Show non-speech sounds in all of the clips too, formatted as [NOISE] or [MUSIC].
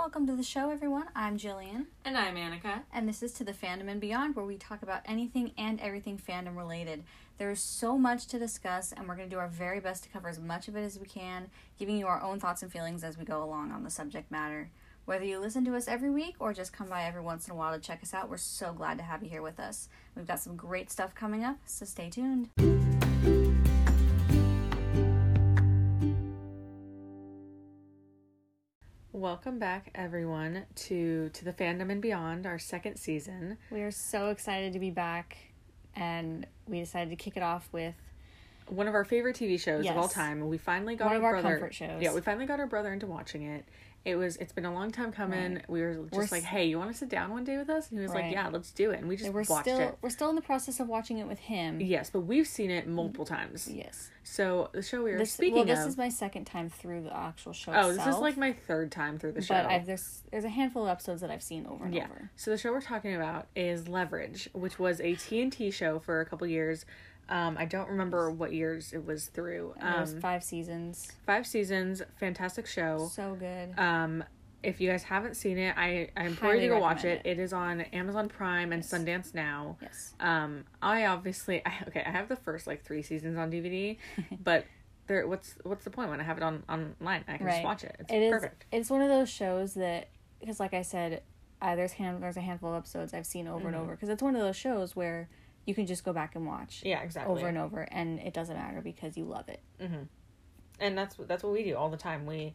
Welcome to the show, everyone. I'm Jillian, And I'm Annika. and this is To the Fandom and Beyond, where we talk about anything and everything fandom related. There's so much to discuss, and we're going to do our very best to cover as much of it as we can, giving you our own thoughts and feelings as we go along on the subject matter. Whether you listen to us every week or just come by every once in a while to check us out, we're so glad to have you here with us. We've got some great stuff coming up, so stay tuned. Welcome back, everyone, to to the fandom and beyond, our second season. We are so excited to be back, and we decided to kick it off with One of our favorite TV shows of all time. We finally got One our of our brother. comfort shows. Yeah, we finally got our brother into watching it. It was. It's been a long time coming. Right. We were just We're like, "Hey, you want to sit down one day with us?" And he was Right. like, "Yeah, let's do it." And we just we're watched still it. we're still in the process of watching it with him. Yes, but we've seen it multiple times. Yes. So the show we were This speaking well, this of. is my second time through the actual show. oh, this is like my third time through the show. But I've there's there's a handful of episodes that I've seen over and Yeah. over. So the show we're talking about is Leverage, which was a TNT show for a couple years. Um, I don't remember what years it was through. And There was Um, five seasons. five seasons, fantastic show. So good. Um, if you guys haven't seen it, I I implore you to go watch recommend it. It is on Amazon Prime and Yes. Sundance now. yes. Um, I obviously I, okay. I have the first like three seasons on DVD, [LAUGHS] but there. What's what's the point when I have it on online? I can Right. just watch it. It's It is. perfect. It's one of those shows that because, like I said, uh, there's hand there's a handful of episodes I've seen over and Mhm. over because it's one of those shows where you can just go back and watch Yeah, exactly. over and over and it doesn't matter because you love it. hmm And that's that's what we do all the time. We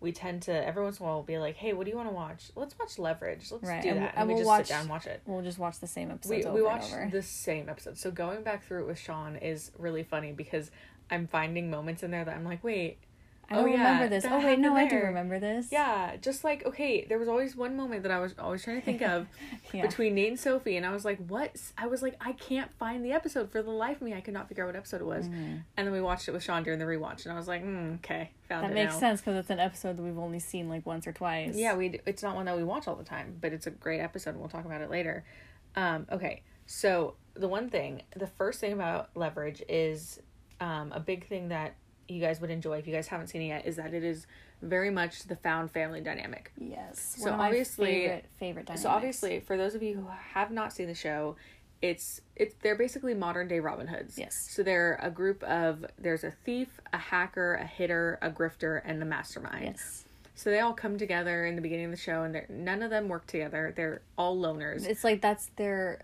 we tend to every once in a while be like, "Hey, what do you want to watch? Let's watch Leverage. Let's Right, do and that." we'll- and we we'll just watch- sit down and watch it. We'll just watch the same episode. We over we and watch over. the same episode. So going back through it with Sean is really funny because I'm finding moments in there that I'm like, "Wait, I don't oh, yeah, remember this. that Oh wait, no, I happened do there. remember this. yeah." Just like okay, there was always one moment that I was always trying to think of [LAUGHS] yeah. between Nate and Sophie, and I was like, "What?" I was like, "I can't find the episode for the life of me. I could not figure out what episode it was." Mhm. And then we watched it with Sean during the rewatch, and I was like, mm, "Okay, found That it That makes now." sense because it's an episode that we've only seen like once or twice. Yeah, we. It's not one that we watch all the time, but it's a great episode. and We'll talk about it later. Um, okay, so the one thing, the first thing about Leverage is um, a big thing that you guys would enjoy if you guys haven't seen it yet is that it is very much the found family dynamic. Yes. So one of my obviously- favorite favorite dynamics. So obviously, for those of you who have not seen the show, it's it's they're basically modern day Robin Hoods. Yes. So they're a group of there's a thief, a hacker, a hitter, a grifter, and the mastermind. Yes. So they all come together in the beginning of the show, and they're, none of them work together. They're all loners. It's like that's their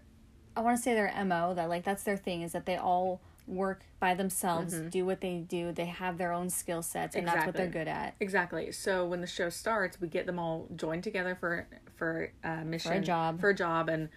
I want to say their MO that like that's their thing is that they all work by themselves, do what they do. They have their own skill sets and that's what they're Mm-hmm. Good at. Exactly. So when the show starts, we get them all joined together for for a mission, for a job. for a job, and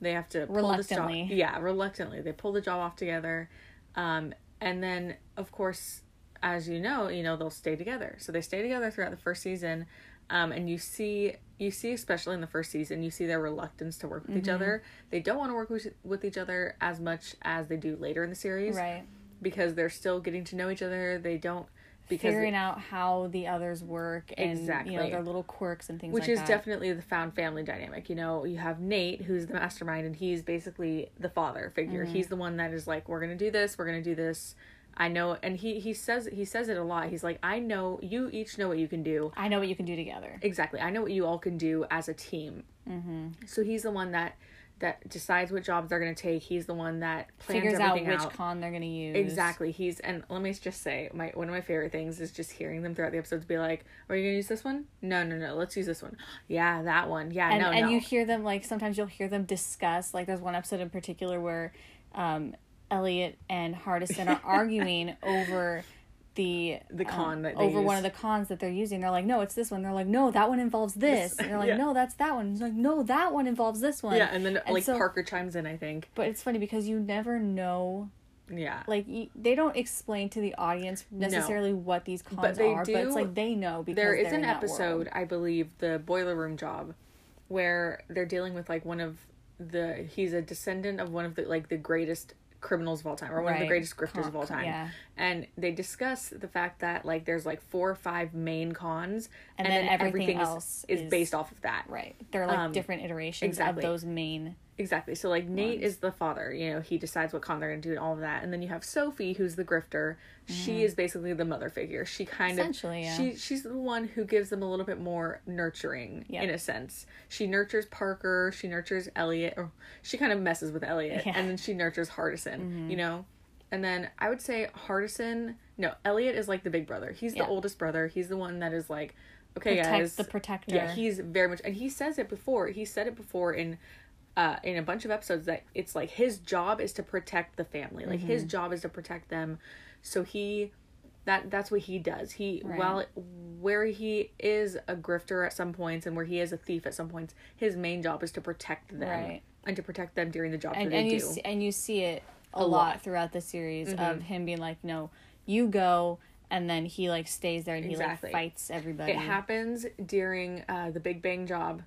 they have to pull this job. Reluctantly. Yeah, reluctantly, they pull the job off together, um, and then of course, as you know, you know they'll stay together. So they stay together throughout the first season, um, and you see you see especially in the first season, you see their reluctance to work with each Mm-hmm. other. They don't want to work with, with each other as much as they do later in the series, Right. because they're still getting to know each other. They don't because Figuring out how the others work and you Exactly. know their little quirks and things which like is that. definitely the found family dynamic you know you have nate who's the mastermind and he's basically the father figure Mm-hmm. he's the one that is like we're gonna do this we're gonna do this i know and he he says he says it a lot he's like i know you each know what you can do I know what you can do together. exactly i know what you all can do as a team Mm-hmm. so he's the one that that decides what jobs they're gonna take he's the one that plans Figures out which out con they're gonna use. Exactly. He's and let me just say my one of my favorite things is just hearing them throughout the episodes be like, "Are you gonna use this one? No, no, no. Let's use this one. Yeah, that one. Yeah, and no, and no. you hear them like sometimes you'll hear them discuss like there's one episode in particular where um Elliot and Hardison are [LAUGHS] arguing over the The um, con that they over one of the cons that they're using. They're like, no, it's this one. They're like, no, that one involves this. And they're like, yeah. no, that's that one. He's like, no, that one involves this one. yeah, and then And like so- Parker chimes in. I think. But it's funny because you never know. Yeah. Like y- they don't explain to the audience necessarily what these cons they are, but do- it's like they know because there is an that episode. I believe, the boiler room job, where they're dealing with like one of the he's a descendant of one of the like the greatest criminals of all time or one of the greatest grifters Con- of all time. yeah. And they discuss the fact that like there's like four or five main cons And then everything else is, is is- based off of that. Right. They're like Um, different iterations exactly. of those main Exactly. So like Nate is the father, you know, he decides what con they're gonna do and all of that. And then you have Sophie, who's the grifter. She is basically the mother figure. She kind of Mm-hmm. Essentially, yeah. she she's the one who gives them a little bit more nurturing Yep. in a sense. She nurtures Parker, she nurtures Elliot, or she kind of messes with Elliot, Yeah. Mm-hmm. and then she nurtures Hardison, you know? And then I would say Hardison no, Elliot is like the big brother. He's Yeah. the oldest brother. He's the one that is like Okay, Protect guys. the protector. Yeah, he's very much, and he says it before. He said it before in, uh, in a bunch of episodes that it's like his job is to protect the family. Like his Mm-hmm. job is to protect them. So he, that that's what he does. He Right. while where he is a grifter at some points and where he is a thief at some points, his main job is to protect them Right. and to protect them during the job and that they and you do. see, and you see it a, A lot, lot. Mm-hmm. throughout the series of him being like, "No, you go," and then he like stays there and Exactly. he like fights everybody. it happens during uh, the Big Bang Job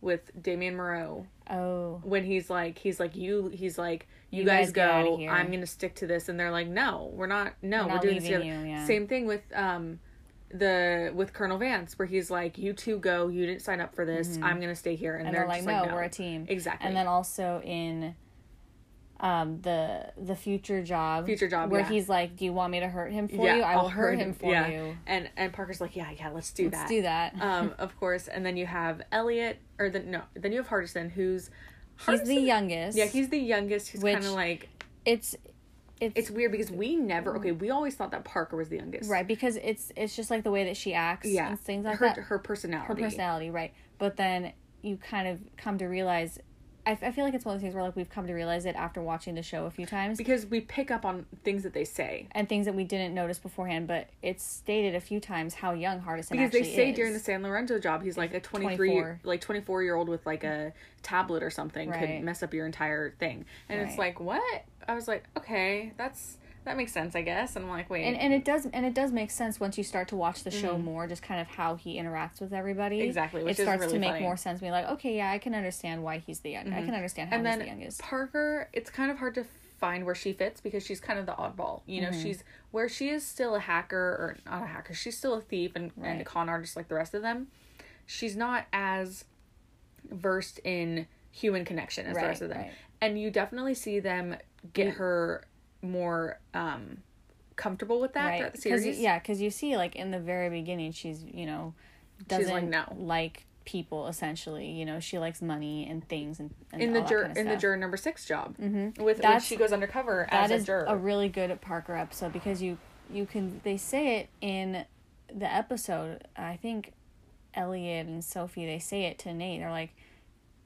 with Damien Moreau oh, when he's like he's like you he's like you, You guys, guys go i'm gonna stick to this and they're like no we're not no We're we're, doing this you, yeah. same thing with um the with colonel vance where he's like you two go you didn't sign up for this i'm gonna stay here and, Mm-hmm. and they're, they're like, "No, like no we're a team." exactly And then also in um the the future job Future Job, where yeah. he's like do you want me to hurt him for yeah you i I'll will hurt him for yeah. you and and parker's like yeah yeah let's do that. let's that do that [LAUGHS] um of course and then you have elliot or the no then you have hardison who's he's the youngest yeah he's the youngest who's kind of like it's it's, it's weird because we never okay we always thought that parker was the youngest right because it's it's just like the way that she acts yeah and things like her, that her personality her personality, right? But then you kind of come to realize. I, I feel like it's one of those things where like we've come to realize it after watching the show a few times, because we pick up on things that they say and things that we didn't notice beforehand. But it's stated a few times how young Hardison because they say is. during the San Lorenzo job he's like a 23 24. like 24 year old with like a tablet or something Right. could mess up your entire thing and it's like what I was like okay that's that makes sense I guess and I'm like wait and and it does and it does make sense once you start to watch the show more, just kind of how he interacts with everybody. Mm-hmm. Exactly, which it starts really to make funny. more sense. Being like, okay, yeah, I can understand why he's the young. I can understand how and he's then the youngest. Parker it's kind of hard to find where she fits because she's kind of the oddball you Mm-hmm. know she's where she is still a hacker or not a hacker she's still a thief and, and a con artist like the rest of them she's not as versed in human connection as the rest of them right. and you definitely see them get her more um comfortable with that right throughout the because series yeah because you see like in the very beginning she's you know doesn't like, no. like people essentially you know she likes money and things and, and in the juror kind of in the juror number six job mm-hmm. with That's- she goes undercover that as is a juror a really good Parker episode because you you can they say it in the episode I think Elliot and Sophie they say it to Nate they're like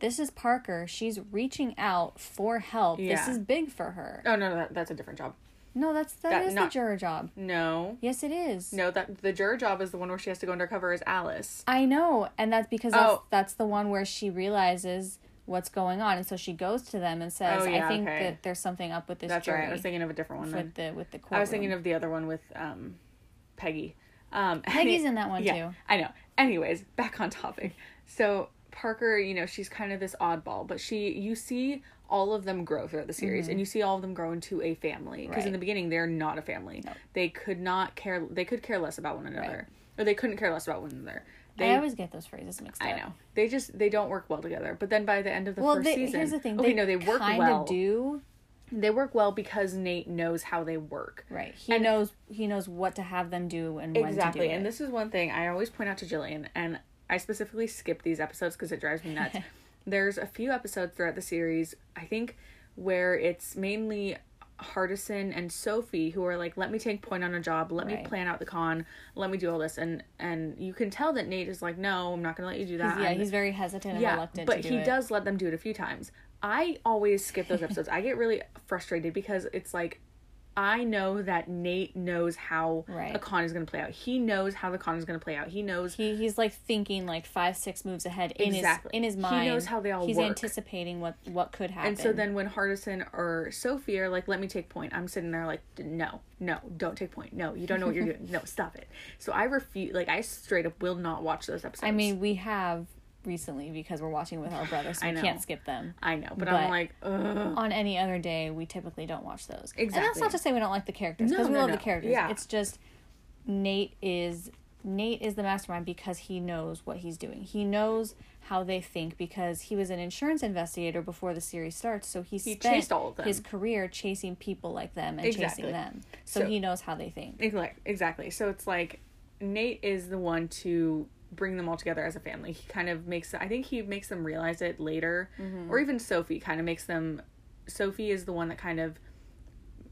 this is Parker she's reaching out for help this is big for her oh no that, that's a different job no that's That- that is not- the juror job no yes it is no that the juror job is the one where she has to go undercover as alice I know, and that's because that's, Oh. that's the one where she realizes what's going on, and so she goes to them and says, Oh, yeah, "I think okay. that there's something up with this that's jury right i was thinking of a different one then. with the with the courtroom." i was thinking of the other one with um peggy um [LAUGHS] Peggy's in that one yeah, too. I know. Anyways, back on topic. So Parker, you know, she's kind of this oddball, but she you see all of them grow throughout the series and you see all of them grow into a family because in Mm-hmm. The beginning they're not a family. No. They could not care they could care less about one another. Or they couldn't care less about one another. They I always get those phrases mixed up. I know. They just they don't work well together. But then by the end of the Well, first they, season, here's the thing. okay, they no, they work kind well. do. They work well because Nate knows how they work. Right. He And- knows he knows what to have them do and when exactly to do and this is one thing i always point out to jillian and i specifically skip these episodes because it drives me nuts [LAUGHS] there's a few episodes throughout the series i think where it's mainly hardison and sophie who are like let me take point on a job let me plan out the con let me do all this and and you can tell that nate is like no i'm not gonna let you do that yeah, I'm- he's very hesitant and yeah, reluctant but to do he it. does let them do it a few times. I always skip those episodes. I get really frustrated because it's like I know that Nate knows how Right. a con is going to play out. He knows how the con is going to play out. He knows He he's like thinking like five six moves ahead in Exactly. his in his mind. He knows how they all He's work. anticipating what what could happen. and so then when Hardison or Sophie are like, "Let me take point," I'm sitting there like, "No, no, don't take point. No, you don't know what you're [LAUGHS] doing. No, stop it." So I refuse. Like I straight up will not watch those episodes. I mean, we have recently because we're watching with our brother, so I we can't skip them. I know, but, but- I'm like, ugh. On any other day, we typically don't watch those. Exactly. And that's not to say we don't like the characters No, because we no, love no. the characters. Yeah. It's just Nate is Nate is the mastermind because he knows what he's doing. He knows how they think because he was an insurance investigator before the series starts. So he, He spent chased all of them. his career chasing people like them and Exactly. chasing them. So, So- he knows how they think. Exactly. Exactly. So it's like Nate is the one to bring them all together as a family. He kind of makes I think he makes them realize it later. Mm-hmm. Or even Sophie kind of makes them Sophie is the one that kind of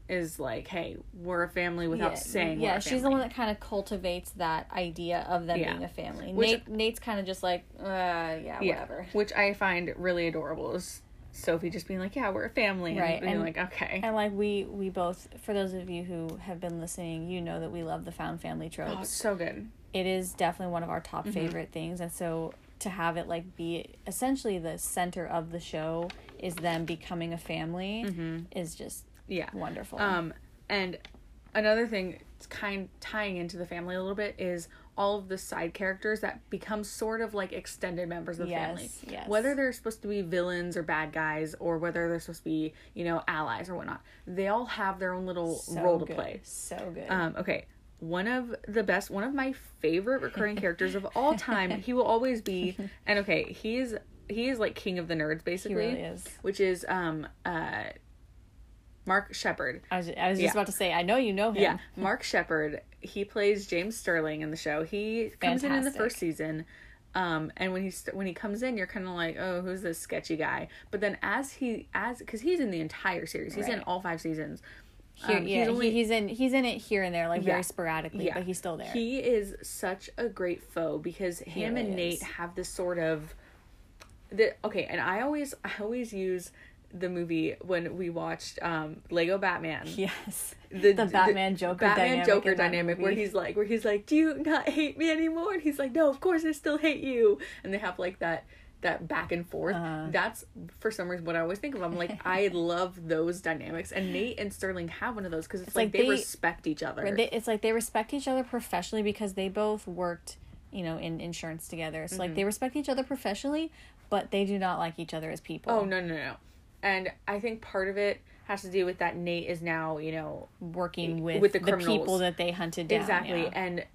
is like, "Hey, we're a family without saying yeah we're a she's the one that kind of cultivates that idea of them Yeah. being a family Which- nate nate's kind of just like uh yeah, yeah, whatever which I find really adorable is Sophie just being like, "Yeah, we're a family." And Right, being and- like, "Okay." and like we we both for those of you who have been listening you know that we love the found family trope. Oh, so good. It is definitely one of our Mm-hmm. top favorite things and so to have it like be essentially the center of the show is them becoming a family is just Yeah. wonderful Um, and another thing, it's kind tying into the family a little bit, is all of the side characters that become sort of like extended members of the Yes, family. yes. Whether they're supposed to be villains or bad guys, or whether they're supposed to be you know allies or whatnot, they all have their own little so role to play. so good Um, okay. One of the best, one of my favorite recurring characters of all [LAUGHS] time. He will always be, and okay, he's he is like king of the nerds he basically, really is which is um uh Mark Sheppard. i was, I was just Yeah. about to say i know you know him Yeah, Mark Sheppard. He plays James Sterling in the show. He comes in in the first season, um, and when he st- when he comes in, you're kind of like, oh, who's this sketchy guy? But then as he as because he's in the entire series, he's in all five seasons. Here, Um, yeah, he's only- he, he's in he's in it here and there, like Yeah. very sporadically, Yeah. but he's still there. He is such a great foe because him really and Nate is. have this sort of the okay, and I always I always use the movie when we watched um Lego Batman. [LAUGHS] yes, the, The Batman Joker Batman dynamic Joker dynamic where he's like where he's like, Do you not hate me anymore? And he's like, No, of course I still hate you and they have like that that back and forth. Uh-huh. That's for some reason what I always think of. I'm like, [LAUGHS] I love those dynamics, and Nate and Sterling have one of those because it's, like, like they, they- respect each other. They, it's like they respect each other professionally because they both worked, you know, in insurance together. So Mm-hmm. like they respect each other professionally, but they do not like each other as people. oh no no no, and I think part of it has to do with that Nate is now you know working with, With the the, people that they hunted down. exactly yeah. and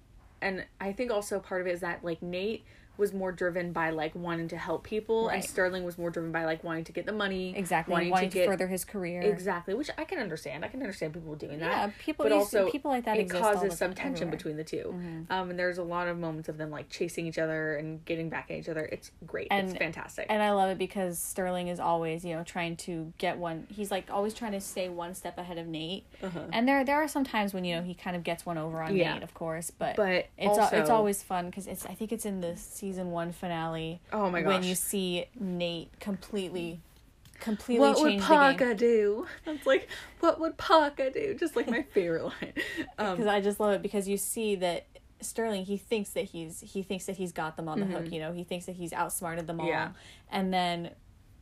and i think also part of it is that like nate was more driven by like wanting to help people and sterling was more driven by like wanting to get the money exactly wanting, wanting, to to, get further his career. exactly which i can understand i can understand people doing that Yeah, people. but also people like that it causes some tension everywhere. between the 2 Mm-hmm. um and there's a lot of moments of them like chasing each other and getting back at each other it's great it's And- fantastic And I love it because Sterling is always, you know, trying to get one. He's like always trying to stay one step ahead of Nate. Uh-huh. And there, there are some times when you know he kind of gets one over on Yeah. Nate, of course. But, but it's also, al- it's always fun because it's. I think it's in the season one finale oh my gosh! when you see Nate completely, completely what would change the game. Parker do? It's like, what would Parker do? Just like my favorite line. [LAUGHS] Um, because I just love it because you see that Sterling he thinks that he's he thinks that he's got them on the hook. You know, he thinks that he's outsmarted them all. Mm-hmm. Yeah. And then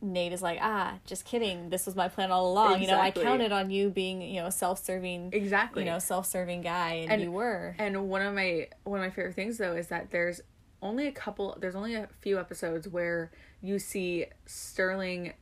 Nate is like, ah, just kidding. This was my plan all along. You know, I counted on you being you know a self-serving, exactly. you know, self-serving guy, and, And- you were. And one of my one of my favorite things though is that there's only a couple there's only a few episodes where you see Sterling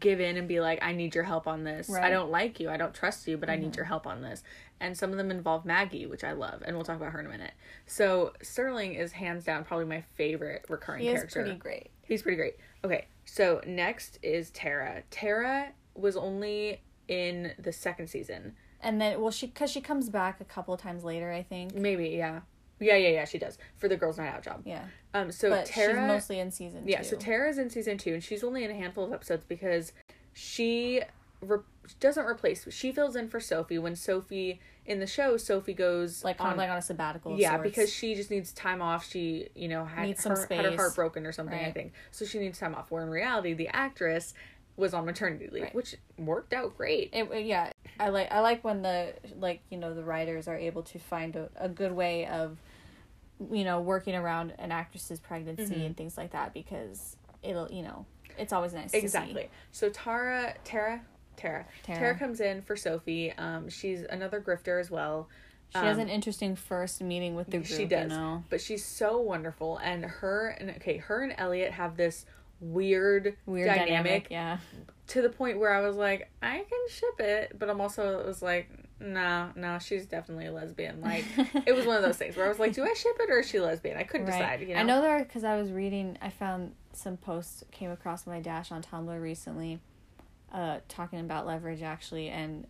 give in and be like I need your help on this. I Right. Mm-hmm. don't like you. I don't trust you, but I need your help on this. And some of them involve Maggie, which I love, and we'll talk about her in a minute. So Sterling is hands down probably my favorite recurring He is character. pretty great. He's pretty great. Okay, so next is Tara. Tara was only in the second season. And then, well, she because she comes back a couple of times later, I think. Maybe, yeah. Yeah, yeah, yeah, she does. For the Girls Night Out job. Yeah, Um so but Tara she's mostly in season Yeah, two. so Tara's in season 2 and she's only in a handful of episodes because she re- doesn't replace she fills in for Sophie when Sophie in the show Sophie goes like on like on a sabbatical. Yeah, sorts. because she just needs time off. She, you know, had, Needs some her, had her heart broken or something, I think. So she needs time off. Where in reality, the actress was on maternity leave, Right. which worked out great. it, it- yeah i like i like when the like you know the writers are able to find a, a good way of you know working around an actress's pregnancy Mm-hmm. and things like that because it'll you know it's always nice to see. Exactly. So Tara, Tara, Tara, Tara, Tara. comes in for Sophie. Um, she's another grifter as well. she has Um, an interesting first meeting with the group she does, you know but she's so wonderful. And her and okay, her and Elliot have this weird, weird dynamic, dynamic, yeah to the point where I was like, I can ship it, but I'm also it was like, no, no, she's definitely a lesbian. Like it was one of [LAUGHS] those things where I was like, do I ship it or is she lesbian? I couldn't decide. You know, I know there because I was reading. I found some posts came across my dash on Tumblr recently, uh, talking about leverage actually, and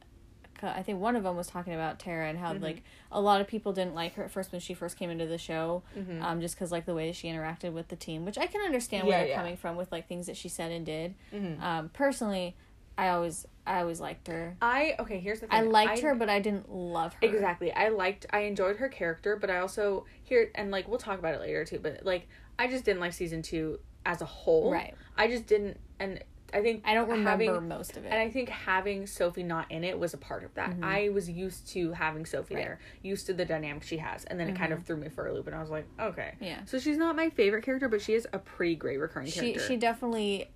I think one of them was talking about Tara and how Mhm. like a lot of people didn't like her at first when she first came into the show, Mhm. um, just because like the way that she interacted with the team, which I can understand Yeah, where they're yeah. coming from with like things that she said and did. Mhm. Um, personally, I always I always liked her. I okay. Here's the thing. I liked her, but I didn't love her. Exactly. I liked I enjoyed her character, but I also here and like we'll talk about it later too, but like I just didn't like season 2 as a whole. Right. I just didn't and I think I don't remember having, most of it. and I think having Sophie not in it was a part of that. I was used to having Sophie Mm-hmm. Right. there, used to the dynamic she has, and then it kind of threw me for a loop and I was like, okay. yeah. So she's not my favorite character, but she is a pretty great recurring she character. she definitely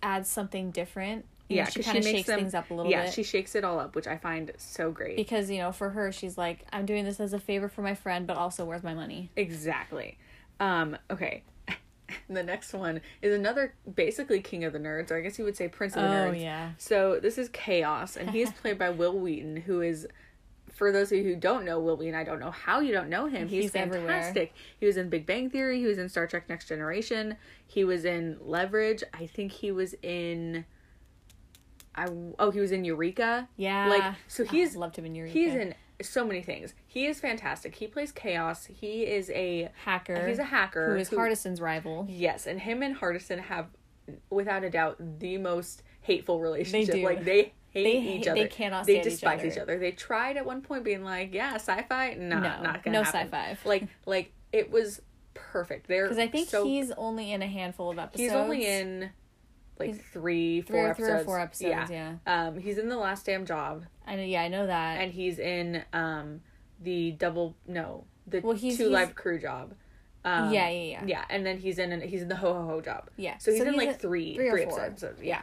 adds something different. You yeah, know, she kind of makes shakes them- things up a little yeah, bit. Yeah, she shakes it all up, which I find so great. because you know, for her, she's like, I'm doing this as a favor for my friend, but also where's my money? Exactly. Um, okay. [LAUGHS] the next one is another basically king of the nerds, or I guess you would say prince of the Nerds. Oh nerds. yeah, So this is Chaos, and he's played by [LAUGHS] Wil Wheaton, who is, for those of you who don't know Wil Wheaton, I don't know how you don't know him. He's, He's everywhere. fantastic. He was in Big Bang Theory. He was in Star Trek: Next Generation. He was in Leverage. I think he was in. I oh he was in Eureka. yeah. Like so oh, he's I loved him in Eureka. he's in so many things. He is fantastic. He plays Chaos. He is a hacker. he's a hacker who is Hardison's rival. Yes, and him and Hardison have, without a doubt, the most hateful relationship. do. Like they hate They each other. they cannot They stand each despise other. each other. They tried at one point being like, "Yeah, sci-fi, no, No, not gonna no happen." sci-fi. Like, like it was perfect. They're [LAUGHS] Because I think so, he's only in a handful of episodes. he's only in like He's- three, three four or episodes. three or four episodes. Yeah, yeah. Um, he's in the Last Damn Job, I know. Yeah, I know that. and he's in um the double no the Well, he's- two he's- live crew job. Um, yeah, yeah, yeah, yeah, and then he's in an, he's in the ho ho ho job. yeah. So he's in like a- three, three three episodes. Yeah.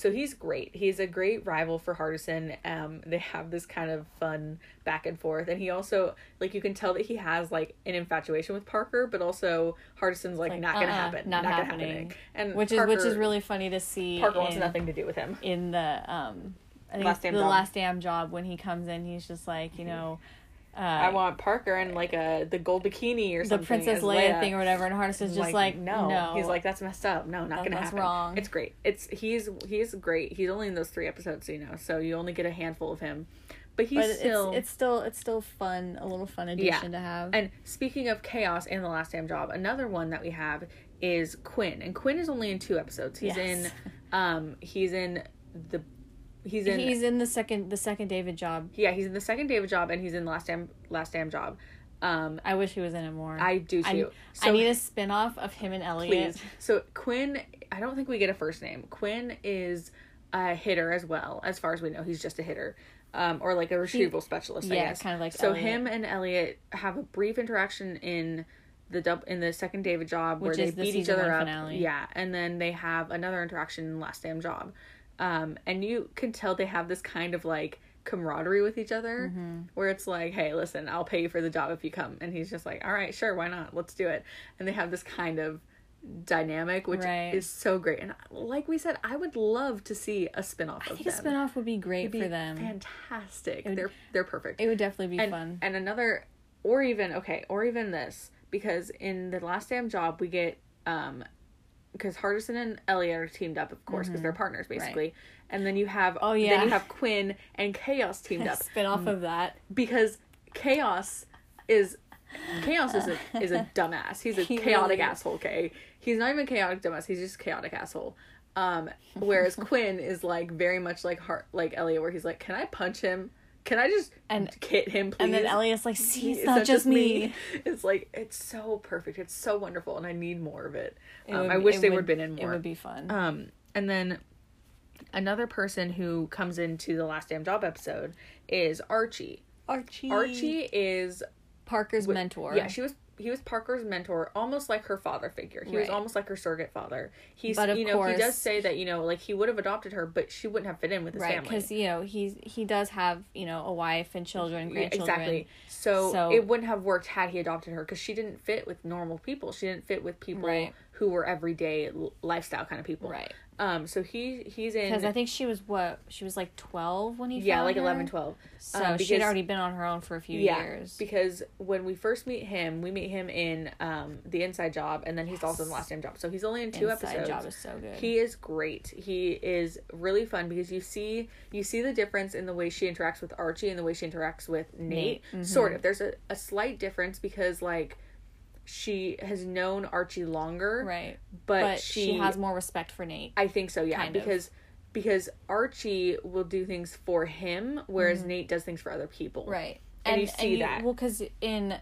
So he's great. He's a great rival for Hardison. Um, they have this kind of fun back and forth, and he also like you can tell that he has like an infatuation with Parker, but also Hardison's like, Like, not gonna uh-uh, happen, not gonna happening. happen. And which is which is really funny to see. Parker wants nothing to do with him. in the um I think Last Damn the Job. last damn job when he comes in he's just like you know uh I want Parker and like a the gold bikini or the something. princess Leia, Leia. thing or whatever and Hardison's just like, no. no He's like that's messed up. No, not That- gonna that's happen. wrong. It's great. It's he's he's great. He's only in those three episodes, you know, so you only get a handful of him. But he's but still it's it's still it's still fun a little fun addition to have And speaking of chaos and the last damn job, another one that we have is Quinn, and Quinn is only in two episodes. He's Yes. in, um, he's in the, he's in, he's in the second the second David job yeah, he's in the second David job, and he's in the last damn last damn job. Um, I wish he was in it more I do I, too. I need a spin-off of him and Elliot please. So Quinn, I don't think we get a first name. Quinn is a hitter as well, as far as we know. He's just a hitter, um, or like a retrieval specialist. I yeah, guess. kind of like So Elliot. him and Elliot have a brief interaction in the dub in the second David job where they the beat each other up. finale. Yeah, and then they have another interaction in Last Damn Job, um, and you can tell they have this kind of like camaraderie with each other Mm-hmm. where it's like hey listen i'll pay you for the job if you come. And he's just like all right sure why not? Let's do it. And they have this kind of dynamic which Right. is so great. And like we said i would love to see a spin-off I of think a them. spin-off would be great It'd be for them. fantastic. Would- they're they're perfect. It would definitely be and, fun. and another or even okay or even this because in the last damn job we get um because Hardison and Elliot are teamed up of course because they're partners basically and then you have Mm-hmm. Oh, then yeah. you have Quinn and Chaos teamed [LAUGHS] up spin-off of that because Chaos is Chaos is a [LAUGHS] is a dumbass. He's a He chaotic really asshole. Okay, he's not even chaotic dumbass. He's just a chaotic asshole. Um, whereas [LAUGHS] Quinn is like very much like heart like Elliot, where he's like, "Can I punch him? Can I just And- hit him, please?" and then Elliot's like see it's It's not just me It's like it's so perfect. It's so wonderful, and I need more of it. It Um, would I wish they would have been in more. It would be fun. Um, and then another person who comes into the last damn job episode is Archie. Archie. Archie is Parker's mentor. Yeah, she was. He was Parker's mentor, almost like her father figure. He was almost like her surrogate father. He's, But you know, he does say that you know, like he would have adopted her, but she wouldn't have fit in with his right family. because you know he's he does have you know a wife and children, Yeah, grandchildren. exactly. So, So- it wouldn't have worked had he adopted her because she didn't fit with normal people. She didn't fit with people Right. Who were everyday lifestyle kind of people. Right. Um. So he he's in Because I think she was what she was like twelve when he yeah like her. 11, 12. So um, she'd already been on her own for a few yeah, years. because when we first meet him, we meet him in um the Inside Job, and then he's also in the Last Damn Job. So he's only in two Inside episodes. Job is so good. He is great. He is really fun because you see you see the difference in the way she interacts with Archie and the way she interacts with Nate. Nate, mhm. Sort of. There's a, a slight difference because like she has known Archie longer, right, but, but, she, she, has more respect for Nate. I think so, yeah, kind of. because because Archie will do things for him, whereas Nate does things for other people. Mm-hmm. Right. And you see that. Well, because in in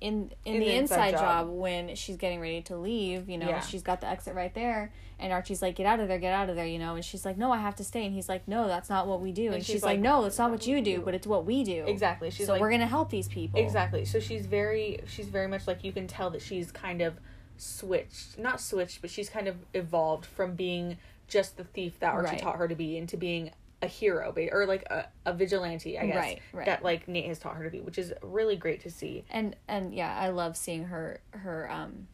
in, In the, the inside, inside job, job. when she's getting ready to leave, you know, Yeah. she's got the exit right there, and Archie's like, "Get out of there, get out of there," you know, and she's like, "No, I have to stay," and he's like, "No, that's not what we do," and, she's, she's like, like, "No, it's not what you do, but it's what we do." Exactly. She's so like we're gonna help these people. Exactly. So she's very she's very much like you can tell that she's kind of switched, not switched, but she's kind of evolved from being just the thief that Archie Right. taught her to be into being a hero or like a, a vigilante, I guess. Right, right. That like Nate has taught her to be, which is really great to see. And and yeah, I love seeing her her um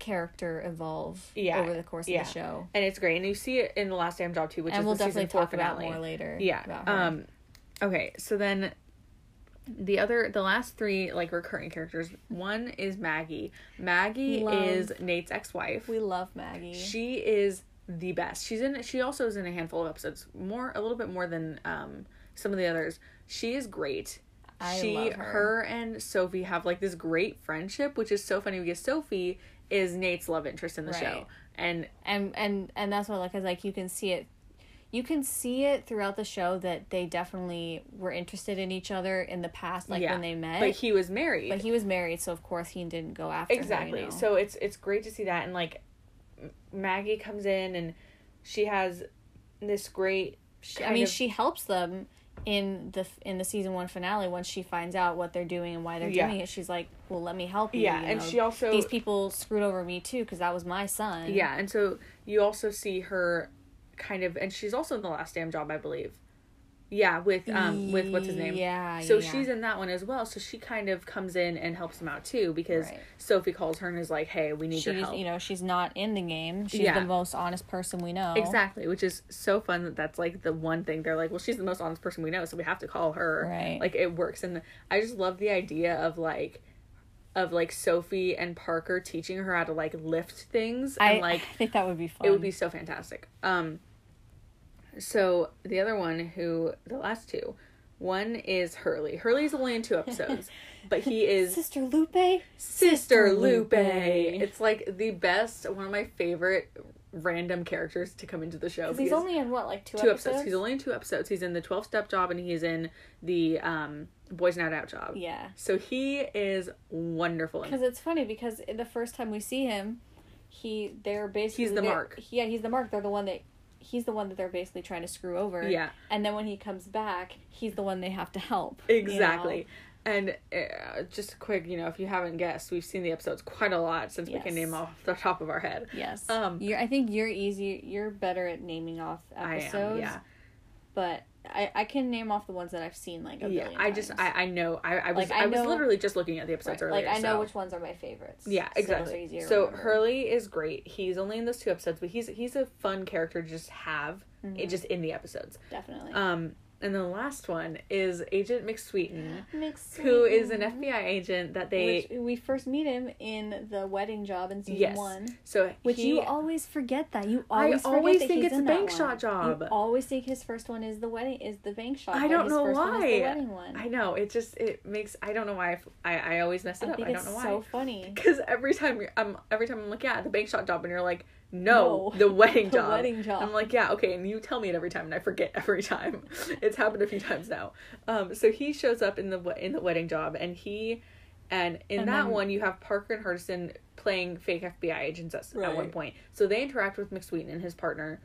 character evolve Yeah, over the course yeah. of the show. And it's great. And you see it in the last damn job too, which and is we'll the season definitely four talk about more later. Yeah. Um okay, so then the other the last three like recurring characters, one is Maggie. Maggie Love. is Nate's ex-wife. we love Maggie. She is the best. She's in. She also is in a handful of episodes, more a little bit more than um some of the others. She is great. I she, love her. and Sophie have like this great friendship, which is so funny because Sophie is Nate's love interest in the Right. show, and and and and that's what I like is like you can see it you can see it throughout the show that they definitely were interested in each other in the past like yeah, when they met but he was married. but he was married so of course he didn't go after her, you exactly. know. So it's it's great to see that, and like Maggie comes in and she has this great. She- I mean of- she helps them in the in the season one finale once she finds out what they're doing and why they're Yeah. doing it she's like well let me help you Yeah, you and know, she also these people screwed over me too because that was my son Yeah, and so you also see her kind of and she's also in the last damn job, I believe. Yeah, with um with what's his name? yeah So yeah. she's in that one as well. So she kind of comes in and helps him out too because Right. Sophie calls her and is like, "Hey, we need she's your help." you know she's not in the game she's Yeah. the most honest person we know Exactly, which is so fun that that's like the one thing they're like, well, she's the most honest person we know, so we have to call her. Right. Like it works, and I just love the idea of like, of like Sophie and Parker teaching her how to like lift things and I, like [LAUGHS] I think that would be fun it would be so fantastic. Um, so the other one, who the last two, one is Hurley. Hurley's only in two episodes, [LAUGHS] but he is Sister Lupe. Sister Lupe. It's like the best, one of my favorite random characters to come into the show. He's only in what, like two, two episodes? episodes. He's only in two episodes. He's in the twelve step job and he's in the um Boys Night Out job. Yeah. So he is wonderful. Because it's funny because the first time we see him, he they're basically He's the mark. Yeah, he's the mark. They're the one that he's the one that they're basically trying to screw over. Yeah. And then when he comes back, he's the one they have to help. you know? Exactly. And uh, just a quick, you know, if you haven't guessed, we've seen the episodes quite a lot since we can name off the top of our head. Yes. Um, you're, I think you're easy. You're better at naming off I episodes. am, yeah. But I, I can name off the ones that I've seen like a Yeah, billion I just times. I, I know I, I was Like, I I, was literally just looking at the episodes Right, earlier. Like I know so- which ones are my favorites. Yeah, So exactly. easier So. Hurley is great. He's only in those two episodes, but he's he's a fun character to just have Mm-hmm. it just in the episodes. definitely. Um, and the last one is Agent McSweeten, Mix who is an FBI agent that they Which we first meet him in the wedding job in season yes. one. So Which he, you always forget that. You I always forget always think it's a bank shot job. You always think his first one is the wedding is the bank shot. I don't know One why. one. I know it just it makes I don't know why I I always mess it I up. I don't know why. so funny. [LAUGHS] Because um, every time I'm every time I'm like yeah the bank shot job and you're like no, No, the [LAUGHS] wedding the job. wedding job. I'm like yeah okay and you tell me it every time and I forget [LAUGHS] every time. It's happened a few times now. Um so he shows up in the in the wedding job and he and in And that then- one you have Parker and Hardison playing fake FBI agents at, at one point. So they interact with McSweeten and his partner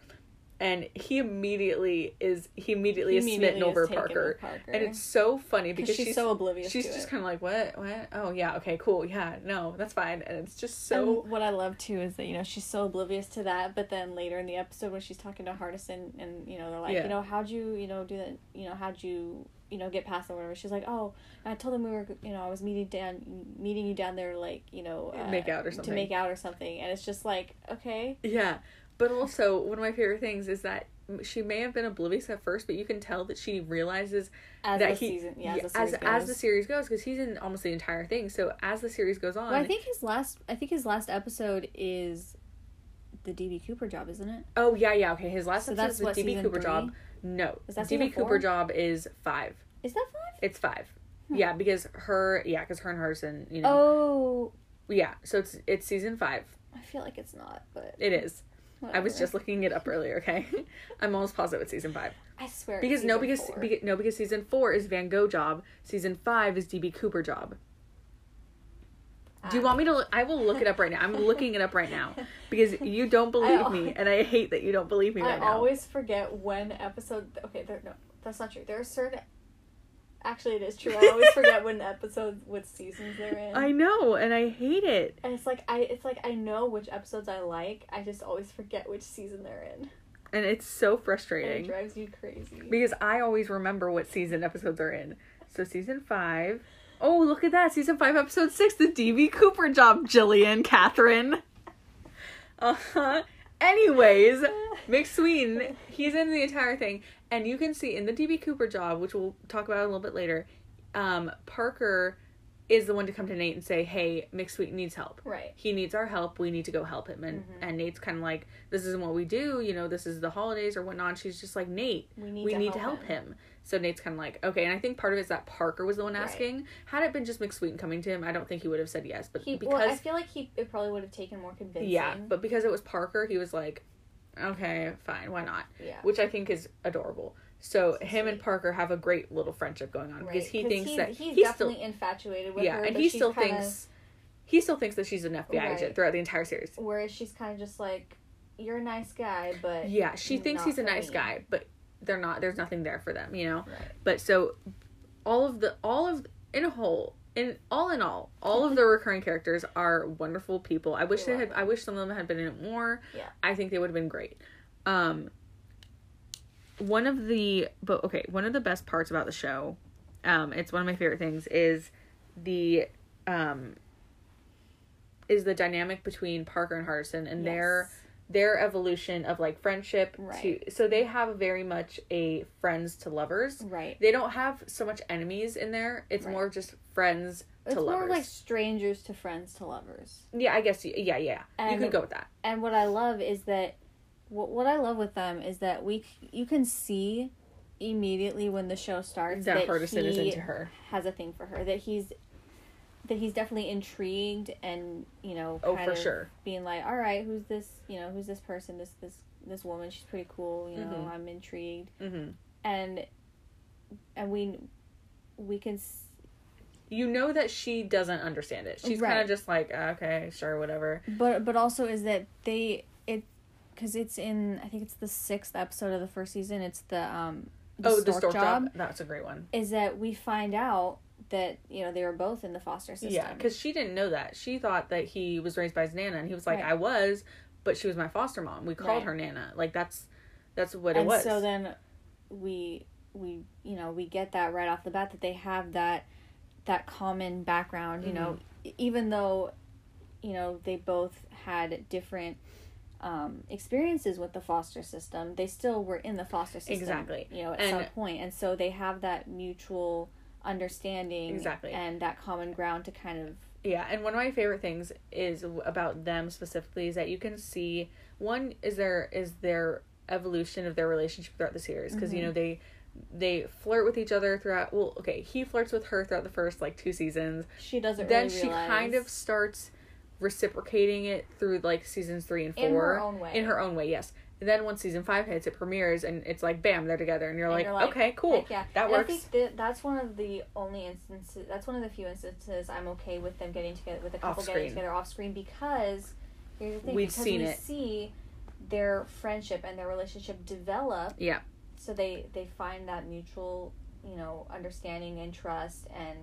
and he immediately is he immediately He is immediately smitten is over Parker. Parker. and it's so funny because she's so oblivious She's just kind of like, what, what? Oh yeah, okay, cool, yeah, no, that's fine, and it's just so. and what I love too is that you know she's so oblivious to that, but then later in the episode when she's talking to Hardison and you know they're like, Yeah. you know, how'd you you know do that? You know, how'd you you know get past or whatever she's like oh i told them we were you know i was meeting down meeting you down there like you know uh, Make out or something to make out or something and it's just like okay Yeah, but also one of my favorite things is that she may have been oblivious at first, but you can tell that she realizes as that the he season yeah, as the as series as goes. the series goes because he's in almost the entire thing. So as the series goes on, well, i think his last i think his last episode is the db cooper job isn't it oh yeah, yeah, okay. His last So episode is the what, DB Cooper three? job. No, Is that DB Cooper job is five. is that five It's five. Hmm. Yeah, because her yeah, because her and Hardison, you know, oh yeah. So it's it's season five. i feel like it's not but It is. I was just looking it up earlier. Okay, [LAUGHS] I'm almost positive it's season five. i swear Because no, because, because no, because season four is Van Gogh job. Season five is DB Cooper job. Do you want me to? Look, I will look it up right now. I'm [LAUGHS] looking it up right now because you don't believe al- me, and I hate that you don't believe me I right now. always forget when episode. Okay, there no, that's not true. There are certain. Actually, it is true. I always forget when episodes, what seasons they're in. I know, and I hate it. and it's like I, it's like I know which episodes I like. I just always forget which season they're in. And it's so And it drives you crazy. because I always remember what season episodes are in. So season five. Oh, look at that! Season five, episode six, the DB Cooper job. Jillian, Catherine. Uh huh. Anyways, [LAUGHS] McSween, he's in the entire thing, and you can see in the DB Cooper job, which we'll talk about a little bit later. Um, Parker is the one to come to Nate and say, "Hey, McSweet needs help. Right. He needs our help. We need to go help him." And Mhm. and Nate's kind of like, "This isn't what we do. You know, this is the holidays or whatnot." She's just like, "Nate, We need we to need help to help him. him. So Nate's kind of like, okay, and I think part of it is that Parker was the one Right. asking. Had it been just McSweeten coming to him, I don't think he would have said yes. But He, because well, I feel like he it probably would have taken more convincing. yeah, but because it was Parker, he was like, okay, fine, why not? yeah. Which I think is adorable. So him and. Parker have a great little friendship going on Right. because he thinks he's, that he's, he definitely still infatuated with yeah, her, and he still kinda, thinks he still thinks that she's an FBI Right. agent throughout the entire series. Whereas she's kind of just like, you're a nice guy, but Yeah, she thinks he's a nice me. guy, but they're not. There's nothing there for them, you know. Right. But so all of the all of in a whole in all in all, all of the [LAUGHS] recurring characters are wonderful people. I wish they had I wish some of them had been in it more. Yeah. I think they would have been great. Um one of the but okay, one of the best parts about the show, um, it's one of my favorite things, is the um is the dynamic between Parker and Hardison and Yes. their evolution of like friendship Right. to so they have very much a friends to lovers right. they don't have so much enemies in there it's Right. more just friends It's to more like strangers to friends to lovers. yeah i guess yeah yeah you could go with that And what I love is that what what I love with them is that we you can see immediately when the show starts that that Hardison is into her has a thing for her that he's that he's definitely intrigued and you know oh for of sure. being like all right who's this you know who's this person this this this woman? She's pretty cool you know Mhm. I'm intrigued. Hmm and and we we can s- you know that she doesn't understand it. She's kind of just like okay sure whatever. But but also is that they it because it's in I think it's the sixth episode of the first season. It's the um oh the stork job. that's a great one. Is that we find out that you know they were both in the foster system yeah because she didn't know that she thought that he was raised by his nana and he was like Right. i was but she was my foster mom we called Right. her nana like that's that's what it and was so then we we you know we get that right off the bat that they have that that common background you know Mm-hmm. e- even though you know they both had different um, experiences with the foster system they still were in the foster system Exactly. you know at And- some point and so they have that mutual understanding Exactly. and that common ground to kind of Yeah, and one of my favorite things is about them specifically is that you can see one is their is their evolution of their relationship throughout the series because you Mhm. know they they flirt with each other throughout. Well, okay, he flirts with her throughout the first like two seasons. she doesn't then really she kind of starts reciprocating it through like seasons three and four In her own way. In her own way, yes. Then once season five hits, it premieres and it's like bam, they're together, and you're, And like, you're like, okay, cool, yeah. that And works. I think that that's one of the only instances. That's one of the few instances I'm okay with them getting together with a couple Off-screen. getting together off screen because here's the thing: We've seen we it. see their friendship and their relationship develop. Yeah. So they they find that mutual, you know, understanding and trust and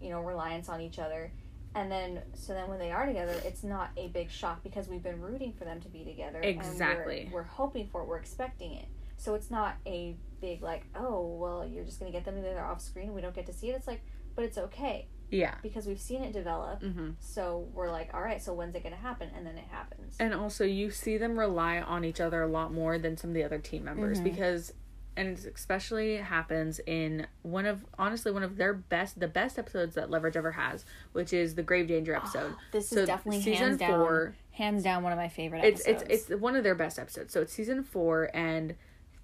you know reliance on each other. And then, so then when they are together, it's not a big shock because we've been rooting for them to be together. and we're- Exactly. we're hoping for it. We're expecting it. So it's not a big like, oh well, you're just gonna get them together off screen. We don't get to see it. It's like, but it's okay Yeah. because we've seen it develop. Mm-hmm. So we're like, all right, so when's it gonna happen? And then it happens. And also, you see them rely on each other a lot more than some of the other team members Mhm. because, and it especially happens in one of honestly one of their best, the best episodes that Leverage ever has, which is the Grave Danger episode. this so is definitely season hands down, four- hands down one of my favorite It's episodes. it's it's one of their best episodes. So it's season four, and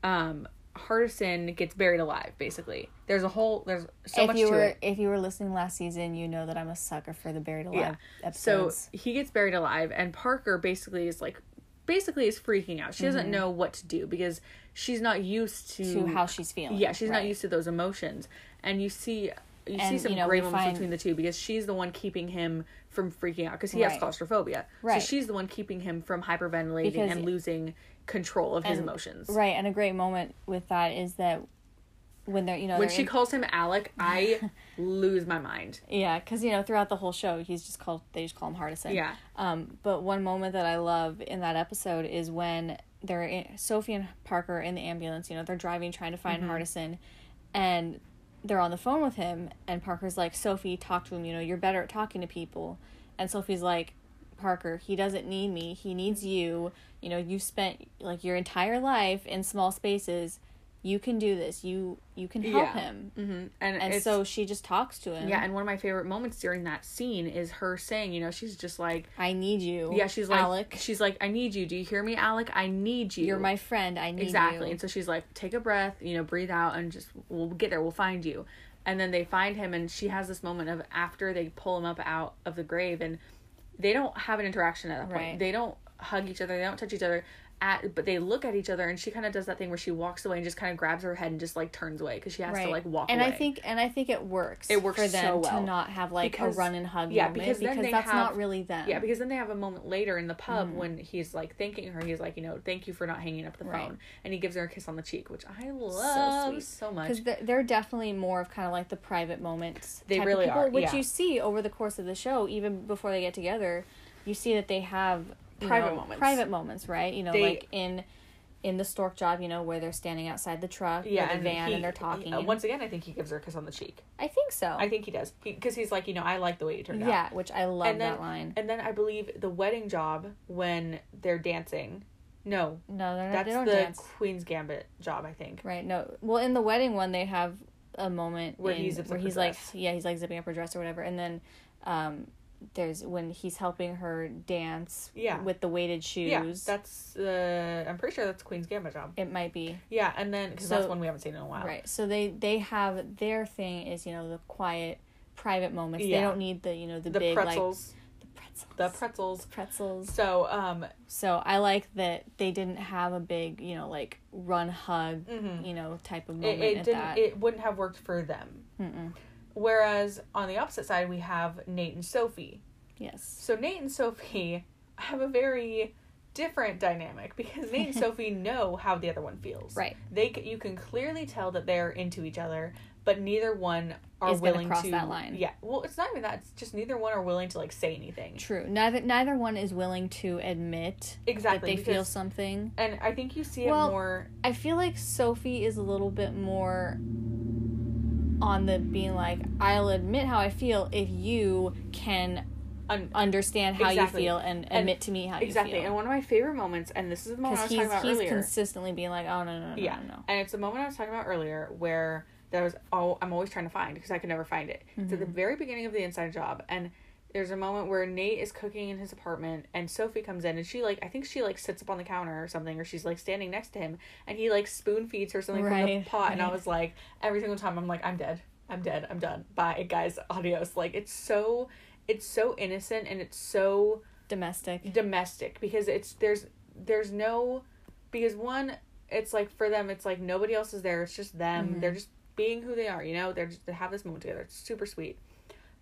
um, Hardison gets buried alive. Basically, there's a whole there's so if much you to were it. if you were listening last season, you know that I'm a sucker for the buried alive Yeah. So episodes. he gets buried alive, and Parker basically is like, basically is freaking out. She doesn't know what to do because she's not used to, Mm-hmm. to how she's feeling. yeah, she's not used to those emotions, and you see. You see some you know, great moments find- between the two because she's the one keeping him from freaking out because he has claustrophobia. Right. So she's the one keeping him from hyperventilating Because- and losing control of his And- emotions. Right, and a great moment with that is that when they're you know When they're she in- calls him Alec, I [LAUGHS] lose my mind. yeah, because you know throughout the whole show he's just called they just call him Hardison. Yeah. Um, but one moment that I love in that episode is when they're in, Sophie and Parker in the ambulance. You know they're driving trying to find Hardison, and they're on the phone with him. And Parker's like, "Sophie, talk to him. You know you're better at talking to people." And Sophie's like, "Parker, he doesn't need me. He needs you. You know you spent like your entire life in small spaces." You can do this. You you can help Yeah. him. hmm And, And so she just talks to him. yeah, and one of my favorite moments during that scene is her saying, you know, she's just like, I need you. yeah, she's like, Alec. she's like, I need you. Do you hear me, Alec? I need you. You're my friend. I need exactly. you. And so she's like, take a breath, you know, breathe out, and just we'll get there. We'll find you. And then they find him, and she has this moment of after they pull him up out of the grave, and they don't have an interaction at that point. Right. They don't hug each other. They don't touch each other. At, but they look at each other, and she kind of does that thing where she walks away and just kind of grabs her head and just like turns away because she has to like walk and away. I think and I think it works. It works for them so well. to not have like Because- a run and hug yeah, moment because then that's have- not really them. Yeah, because then they have a moment later in the pub mm-hmm. when he's like thanking her. He's like, you know, thank you for not hanging up the Right. phone, and he gives her a kiss on the cheek, which I love sweet. so, much. because they're, they're definitely more of kind of like the private moments. They really people, are, which yeah. you see over the course of the show, even before they get together. You see that they have Private know, moments. Private moments, right? You know, They- like in in the stork job, you know, where they're standing outside the truck, yeah, the and van, he- and they're talking. he- uh, once again, I think he gives her a kiss on the cheek. I think so. I think he does because he's like, you know, I like the way you turned out. yeah, which I love And then- that line. And then I believe the wedding job when they're dancing. No, No, they're not. that's They the dance. Queen's Gambit job, I think. Right. No. Well, in the wedding one, they have a moment Where in- he zips where he's like, yeah, he's like zipping up her dress or whatever, and then um, there's when he's helping her dance Yeah. with the weighted shoes. Yeah, that's uh, I'm pretty sure that's Queen's Gambit job. it might be Yeah, and then because that's one we haven't seen in a while. right. So they they have their thing is you know the quiet private moments. Yeah. They don't need the you know the, The big pretzels, like the pretzels. the pretzels. pretzels. So, um, So I like that they didn't have a big you know like run hug mhm. you know type of it, moment it at didn't. that. It wouldn't have worked for them. Mm-mm. Whereas on the opposite side, we have Nate and Sophie. Yes. So Nate and Sophie [LAUGHS] have a very different dynamic because Nate and [LAUGHS] Sophie know how the other one feels. Right. They you can clearly tell that they're into each other, but neither one are Is willing cross to that line. Yeah. Well, it's not even that. It's just neither one are willing to like say anything. True. Neither neither one is willing to admit Exactly. that they feel something. And I think you see it Well, more. I feel like Sophie is a little bit more on the being like, I'll admit how I feel if you can Un- understand how Exactly. you feel and And- admit to me how exactly. you feel. Exactly. And one of my favorite moments, and this is the moment I was talking about he's earlier. consistently being like, oh, no, no, no, yeah. no, no. And it's the moment I was talking about earlier where that was oh I'm always trying to find because I can never find it. It's at the Mm-hmm. very beginning of the inside job and there's a moment where Nate is cooking in his apartment and Sophie comes in and she like I think she like sits up on the counter or something or she's like standing next to him and he like spoon feeds her something from the pot and I was like every single time I'm like I'm dead. I'm dead. I'm done. Bye guys. Adios. Like it's so it's so innocent and it's so Domestic. domestic because it's there's there's no because one it's like for them it's like nobody else is there it's just them Mhm. they're just being who they are you know they're just they have this moment together it's super sweet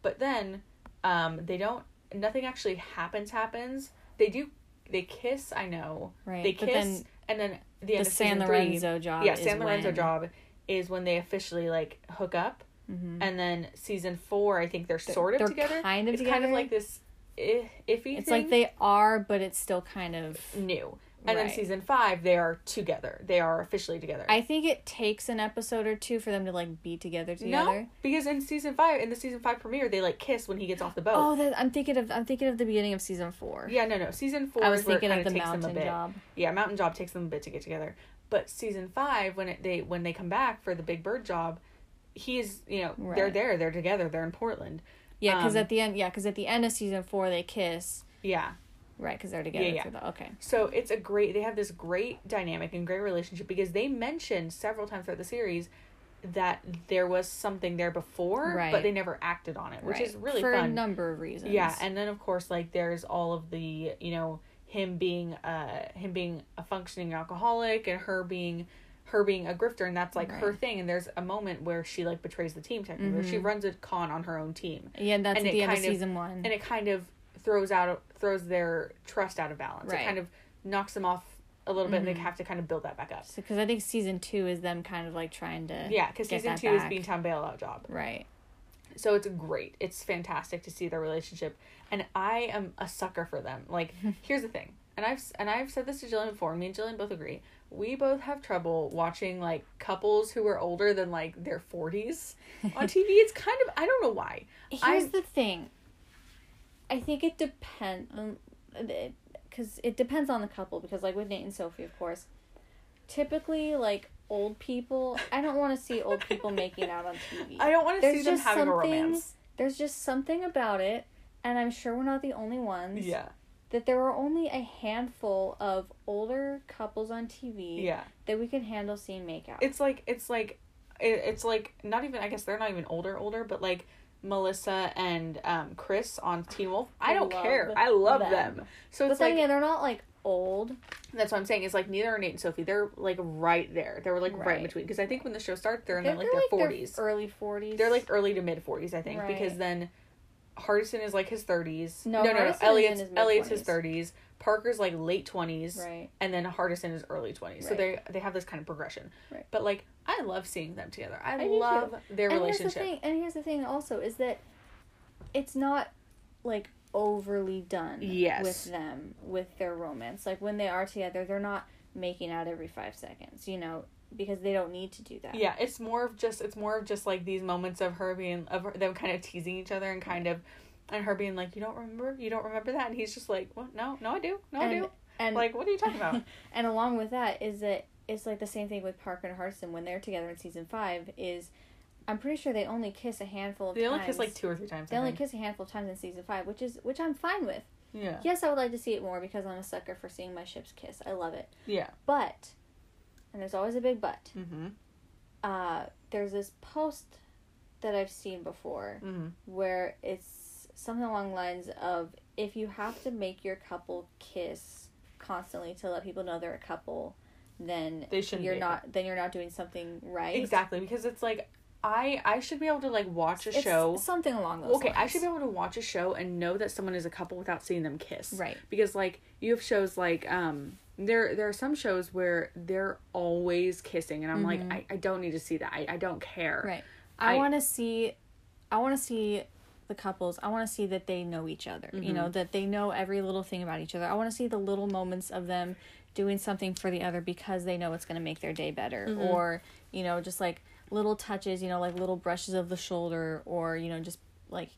but then um they don't nothing actually happens happens they do they kiss i know Right. they but kiss then and then the, the end of San season three, Lorenzo job. yeah san lorenzo when- job is when they officially like hook up Mhm. and then season four i think they're sort of they're together kind of it's kind of like this iffy thing. It's thing like they are, but it's still kind of. new And then Right. season five, they are together. They are officially together. I think it takes an episode or two for them to like be together together. no, because in season five, in the season five premiere, they like kiss when he gets off the boat. Oh, that, I'm thinking of I'm thinking of the beginning of season four. Yeah, no, no. Season four I was is where it thinking of the takes them a mountain job. Yeah, Mountain Job takes them a bit to get together. But season five, when it they when they come back for the Big Bird job, he is you know they're there, they're together, they're in Portland. Yeah, because Um, at the end, yeah, because at the end of season four they kiss, Yeah, right? Because they're together. Yeah, yeah. through the- okay. so it's a great. They have this great dynamic and great relationship because they mentioned several times throughout the series that there was something there before, Right. but they never acted on it, which right. is really for a number of reasons. Yeah, and then of course like there's all of the you know him being uh him being a functioning alcoholic and her being her being a grifter and that's like her thing and there's a moment where she like betrays the team technically where she runs a con on her own team yeah, that's and at the end of kind of- season one. and it kind of throws out throws their trust out of balance. Right. it kind of knocks them off a little bit and Mhm. they have to kind of build that back up. Because I think season two is them kind of like trying to yeah because season two is back. Beantown bailout job. Right. so it's great. It's fantastic to see their relationship. And i am a sucker for them. Like [LAUGHS] here's the thing. And i've and i've said this to jillian before. Me and jillian both agree. We both have trouble watching like couples who are older than like their 40s on [LAUGHS] tv it's kind of i don't know why. Here's I- the thing. I think it depends, because um, it depends on the couple. Because like with Nate and Sophie, of course, typically like old people. I don't want to see old people [LAUGHS] making out on TV. i don't want to see them having a romance There's just something about it, and I'm sure we're not the only ones. yeah That there are only a handful of older couples on TV yeah that we can handle seeing make out. it's like it's like it, it's like not even i guess they're not even older older but like melissa and um chris on teen wolf i don't love care i love them, them. so but it's then like again, they're not like old. That's what I'm saying. Is like neither are Nate and Sophie. They're like right there. They were like right, in Right. between. Because I think when the show starts, they're in They're, their, like they're their forties. early forties. They're like early to mid forties, I think. Right. Because then Hardison is like his thirties. No, no, no, no. Elliot's his Elliot's his thirties. Parker's like late twenties. right. And then Hardison is early twenties. So they they have this kind of progression. Right. But like I love seeing them together. I, I love their and relationship. here's the thing. And here's the thing also is that it's not like overly done. Yes. With them with their romance, like when they are together, they're not making out every five seconds. You know, because they don't need to do that. Yeah, it's more of just it's more of just like these moments of her being of her, them kind of teasing each other and kind of and her being like, "You don't remember? You don't remember that?" And he's just like, "What? No, no, I do. No, I do." and Like, what are you talking about? [LAUGHS] and along with that is that it's like the same thing with Parker and Hardison when they're together in season five. Is I'm pretty sure they only kiss a handful of they times. only kiss like two or three times. They I only think. kiss a handful of times in season five, which is which I'm fine with. Yeah. Yes, I would like to see it more because I'm a sucker for seeing my ships kiss. I love it. Yeah. But, and there's always a big but. Mm-hmm. Uh, there's this post that I've seen before Mm-hmm. where it's something along the lines of if you have to make your couple kiss constantly to let people know they're a couple, then They shouldn't you're not then you're not doing something right. Exactly, because it's like I I should be able to like watch a It's show. something along those Okay, lines. I should be able to watch a show and know that someone is a couple without seeing them kiss. Right. Because like you have shows like um there there are some shows where they're always kissing and I'm like I, I don't need to see that. I, I don't care. Mm-hmm. Right. I, I- want to see I want to see the couples. I want to see that they know each other. You know, that they know every little thing about each other. I want to see the little moments of them doing something for the other because they know it's going to make their day better or, you know, just like little touches, you know, like little brushes of the shoulder or, you know, just like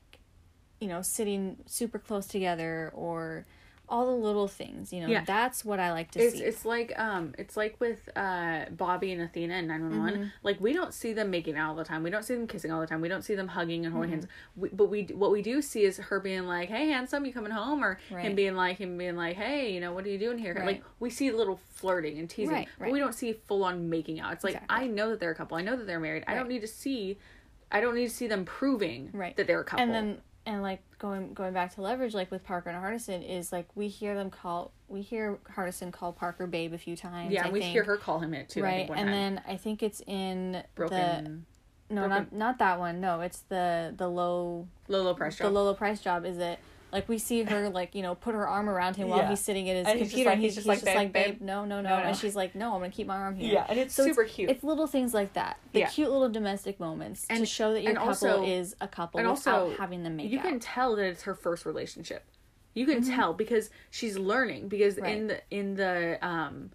you know, sitting super close together or all the little things, you know. Yeah. That's what I like to It's see. it's like um it's like with uh Bobby and Athena in 911. Mm-hmm. Like we don't see them making out all the time. We don't see them kissing all the time. We don't see them hugging and holding Mm-hmm. hands. We, but we what we do see is her being like, "Hey, handsome, you coming home?" or him being like him being like, "Hey, you know, what are you doing here?" Right. Like we see a little flirting and teasing, Right, but we don't see full on making out. It's like Exactly. I know that they're a couple. I know that they're married. I don't need to see I don't need to see them proving Right. that they're a couple. and then and like going going back to leverage like with parker and hardison is like we hear them call we hear hardison call parker babe a few times yeah, I and we think, hear her call him it too. Right and time. then i think it's in broken the no not not that one no it's the the low low press the job. low low price job is it like we see her like you know put her arm around him while Yeah. he's sitting at his And he's computer like- and he's he's, just he's like, just like "Babe, babe, no, no no No, no. and she's like no i'm gonna keep my arm here yeah, and it's So super cute. it's little things like that the Yeah. cute little domestic moments to show that your couple also- is a couple and without also, having them make you out can tell that it's her first relationship You can tell because she's learning because Right. in the in the um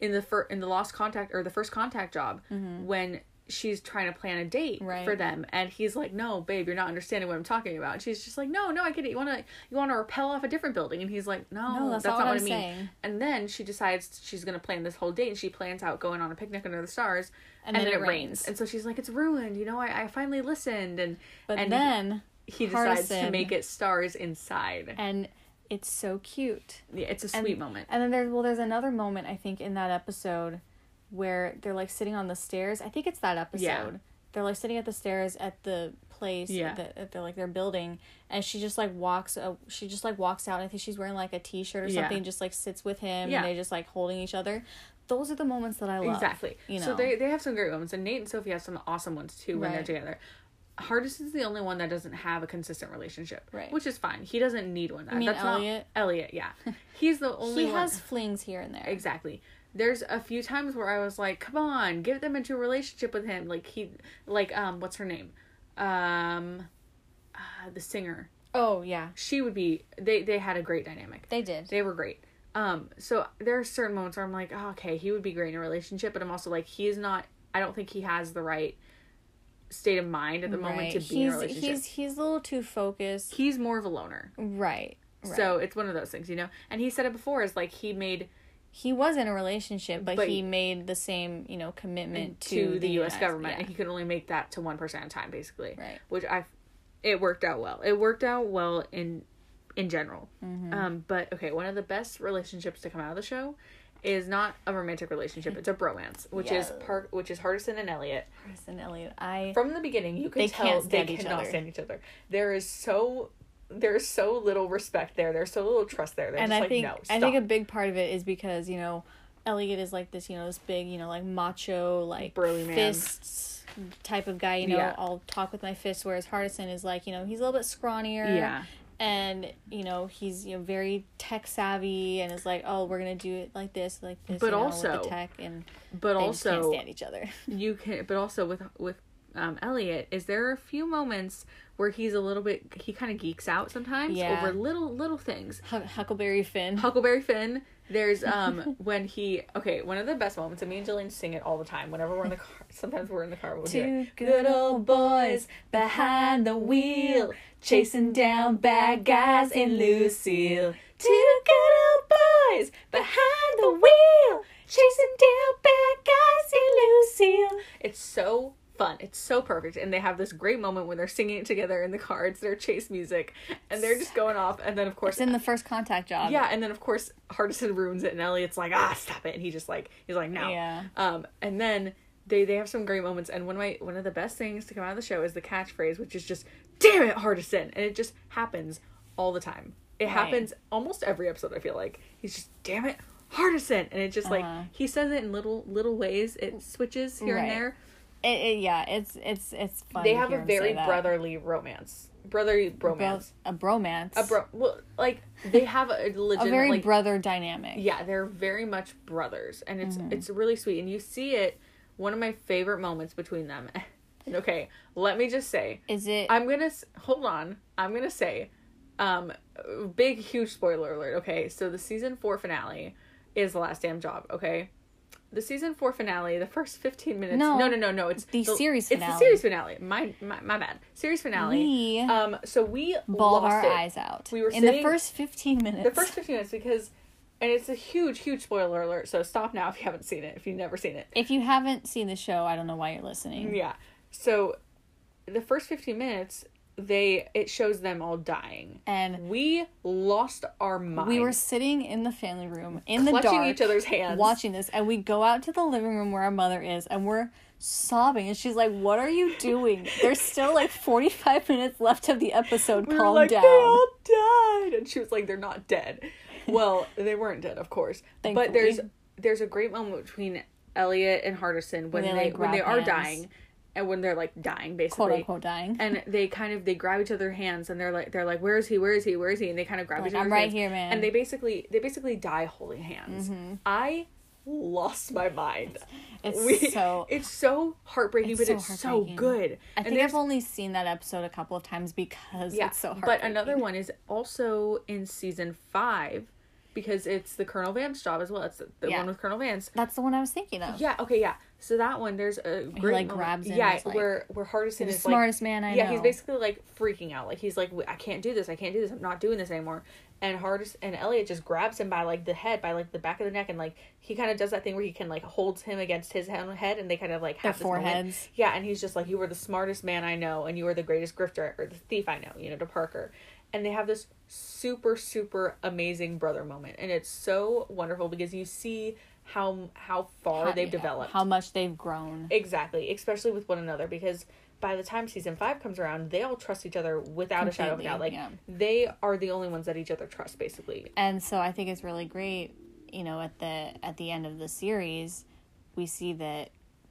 in the fir- in the lost contact or the first contact job when she's trying to plan a date. Right. for them and he's like no babe you're not understanding what i'm talking about and she's just like no no i get it you want to you want to repel off a different building and he's like no, No, that's, that's not, what what i mean saying. and then she decides she's going to plan this whole date and she plans out going on a picnic under the stars and, And then, then it rains. rains. and so she's like it's ruined you know i, I finally listened and But and then he decides to make it stars inside and it's so cute. yeah it's a And- sweet moment And then there's well, there's another moment I think in that episode where they're like sitting on the stairs. I think it's that episode. Yeah. They're like sitting at the stairs at the place Yeah. that, that they're like they're building, and she just like walks. Uh, she just like walks out. And I think she's wearing like a t-shirt or Yeah. something. Just like sits with him, Yeah. and they just like holding each other. Those are the moments that I love. Exactly. You know. So they they have some great moments, and Nate and Sophie have some awesome ones too when they're together Hardest is the only one that doesn't have a consistent relationship, Right. which is fine. He doesn't need one. You mean That's Elliot? not Elliot. Yeah, he's the [LAUGHS] only he one. has flings here and there. Exactly. There's a few times where I was like, "Come on, get them into a relationship with him." Like he, like um, what's her name? Um, uh, the singer. Oh yeah, She would be. They they had a great dynamic. they did. They were great. Um, so there are certain moments where I'm like, oh, okay, he would be great in a relationship, but I'm also like, he is not. I don't think he has the right state of mind at the moment to be he's in a relationship. he's he's a little too focused. He's more of a loner. Right. right. So it's one of those things, you know. And he said it before, is like he made he was in a relationship, but, But- he made the same, you know, commitment to, to, the, U.S. United- government, yeah. and he could only make that to one person at a time, basically. Right. Which I, it worked out well. It worked out well in, in general. Mm-hmm. Um, but okay, one of the best relationships to come out of the show, is not a romantic relationship. It's a bromance, [LAUGHS] which is part, which is Hardison and Elliot. Chris and Elliot, I From the beginning, you can tell they cannot other. stand each other. There is so. There's so little respect there. There's so little trust there. They're and I like, think no, I think a big part of it is because you know Elliot is like this, you know, this big, you know, like macho, like Burly man. fists type of guy. You know, Yeah. I'll talk with my fists. Whereas Hardison is like, you know, he's a little bit scrawnier. Yeah. And you know he's you know very tech savvy and is like oh we're gonna do it like this like this But you know, also- with the tech and But they just can't also, stand each other [LAUGHS] you can but also with with um Elliot is there are a few moments where he's a little bit he kind of geeks out sometimes Yeah. over little little things. Huck- Huckleberry Finn Huckleberry Finn. There's [LAUGHS] um when he okay one of the best moments. And me and Jillian sing it all the time whenever we're in the car. [LAUGHS] Sometimes we're in the car. We'll hear Two good old boys behind the wheel, chasing down bad guys in Lucille. Two good old boys behind the wheel, chasing down bad guys in Lucille. It's so fun. It's so perfect. And they have this great moment when they're singing it together in the car. It's their chase music. And they're just going off. And then, of course, It's in the first contact job. yeah, and then of course Hardison ruins it, and Elliot's like, ah, stop it, and he just like he's like, no. Yeah. Um, and then they they have some great moments, and one of my one of the best things to come out of the show is the catchphrase, which is just, damn it, Hardison, and it just happens all the time. It Right. happens almost every episode. I feel like he's just, damn it, Hardison, and it just like Uh-huh. he says it in little little ways. It switches here Right. and there. It, it, yeah, it's it's it's fun. they have a very brotherly romance, brotherly Bro- bromance. a bromance, A bro, well, like they have a [LAUGHS] legitimate a very like brother dynamic. yeah they're very much brothers and it's Mm-hmm. it's really sweet and you see it one of my favorite moments between them [LAUGHS] okay let me just say Is it? i'm gonna hold on i'm gonna say um big huge spoiler alert okay so the season four finale is the last damn job okay the season four finale the first 15 minutes No. no no no no it's The series Finale. it's the series finale my my, my bad series finale we um so we bawled our it. eyes out. We were in the first fifteen minutes. the first 15 minutes because and it's a huge huge spoiler alert so stop now if you haven't seen it if you've never seen it If you haven't seen the show, I don't know why you're listening. yeah so the first 15 minutes they it shows them all dying And we lost our mind we were sitting in the family room in the dark, each other's hands watching this, and we go out to the living room where our mother is, and we're sobbing, and she's like, "What are you doing? [LAUGHS] There's still like 45 minutes left of the episode. we were Calm like down." they all died and she was like they're not dead well they weren't dead of course but there's there's a great moment between elliot and hardison when they, they, like, when they are hands. dying and when they're like dying basically quote unquote dying. and they kind of they grab each other's hands and they're like they're like where is he where is he where is he and they kind of grab Like, each other's hands. "I'm right hands here, man." and they basically they basically die holding hands Mm-hmm. i lost my mind. It's We- so. [LAUGHS] it's so heartbreaking, It's but so it's so good. I think I've only seen that episode a couple of times because yeah, it's so hard. but another one is also in season five because it's the Colonel Vance job as well. It's the, the Yeah. one with Colonel Vance. That's the one I was thinking of. Yeah. Okay. Yeah. So that one, there's a great like, moment- grabs him Yeah, like, where where Hardison the is like smartest man I yeah, know. he's basically like freaking out. Like he's like, I can't do this. I can't do this. I'm not doing this anymore. And Hardis and Elliot just grabs him by like the head, by like the back of the neck, and like he kind of does that thing where he can like holds him against his own head, and they kind of like Their have this moment. foreheads. Yeah, and he's just like, you were the smartest man I know, and you were the greatest grifter or the thief I know. You know, to Parker, and they have this super super amazing brother moment, and it's so wonderful because you see how how far How- they've yeah, developed. How much they've grown. Exactly, especially with one another because by the time season five comes around, they all trust each other without a shadow of a doubt. Like yeah. they are the only ones that each other trust, basically. and so I think it's really great. You know, at the at the end of the series, we see that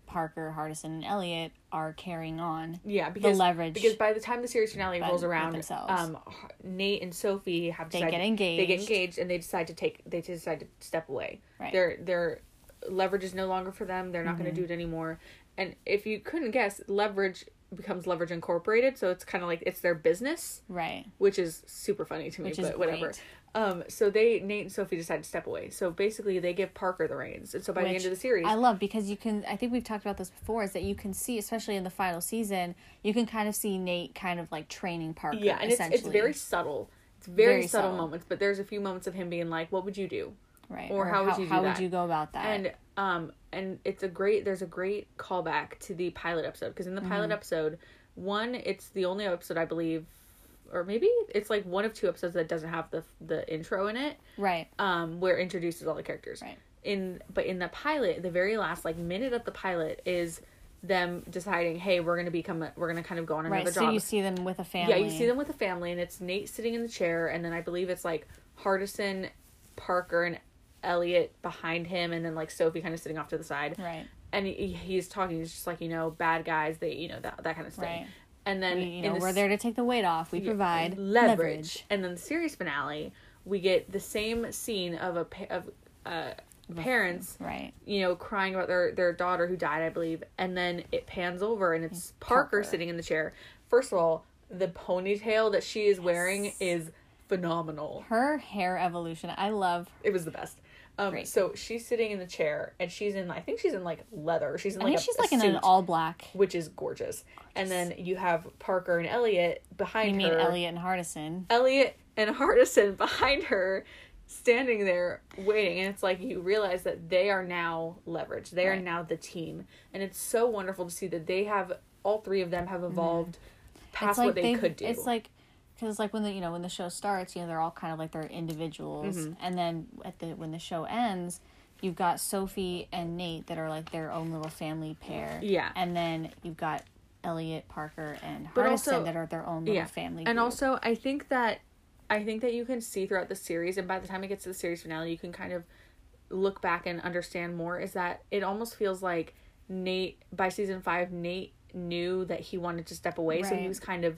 Parker, Hardison, and Elliot are carrying on. Yeah, because leverage Because by the time the series finale rolls around, um, Nate and Sophie have They decided, get They get engaged. engaged, and they decide to take. They decide to step away. Right. Their their leverage is no longer for them. They're not Mm-hmm. going to do it anymore. And if you couldn't guess, leverage becomes leverage incorporated. So it's kind of like it's their business. Right. which is super funny to me, Which but whatever. Um, so they Nate and Sophie decide to step away. So basically, they give Parker the reins, and so by the end of the series, I love because you can. I think we've talked about this before. Is that you can see, especially in the final season, you can kind of see Nate kind of like training Parker. yeah, and it's essentially. it's very subtle. It's very, Very subtle, subtle. moments, but there's a few moments of him being like, "What would you do?" right. or how would you do how that? would you go about that? And um, and it's a great. There's a great callback to the pilot episode because in the Mm-hmm. pilot episode, one, it's the only episode I believe, or maybe it's like one of two episodes that doesn't have the the intro in it. right. um where it introduces all the characters Right. in but in the pilot the very last like minute of the pilot is them deciding hey we're gonna become a, we're gonna kind of go on another Right. So job you see them with a family. yeah you see them with a family and it's nate sitting in the chair and then i believe it's like hardison parker and elliot behind him and then like sophie kind of sitting off to the side Right. and he, he's talking he's just like you know bad guys they you know that, that kind of thing Right. And then you know, the we're there to take the weight off. We yeah, provide leverage. leverage. And then the series finale, we get the same scene of a pa- of uh, parents, Right. you know, crying about their their daughter who died, I believe, and then it pans over and it's Parker, Parker. sitting in the chair. First of all, the ponytail that she is wearing is phenomenal. Her hair evolution, I love. It was the best. Um, Great. so she's sitting in the chair and she's in, I think she's in like leather. She's in Like I like think a, she's like in an all black. which is gorgeous. And then you have Parker and Elliot behind You her. Elliot and Hardison. Elliot and Hardison [LAUGHS] behind her standing there waiting and it's like you realize that they are now leveraged. they are now the team and it's so wonderful to see that they have all three of them have evolved past what they could do It's like because like when the you know when the show starts, you know they're all kind of like they're individuals, Mm-hmm. and then at the when the show ends, you've got Sophie and Nate that are like their own little family pair. Yeah. and then you've got Elliot, Parker, and But Hardison also- that are their own little yeah family. and group. also i think that i think that you can see throughout the series and by the time it gets to the series finale you can kind of look back and understand more is that it almost feels like nate by season five nate knew that he wanted to step away so he was kind of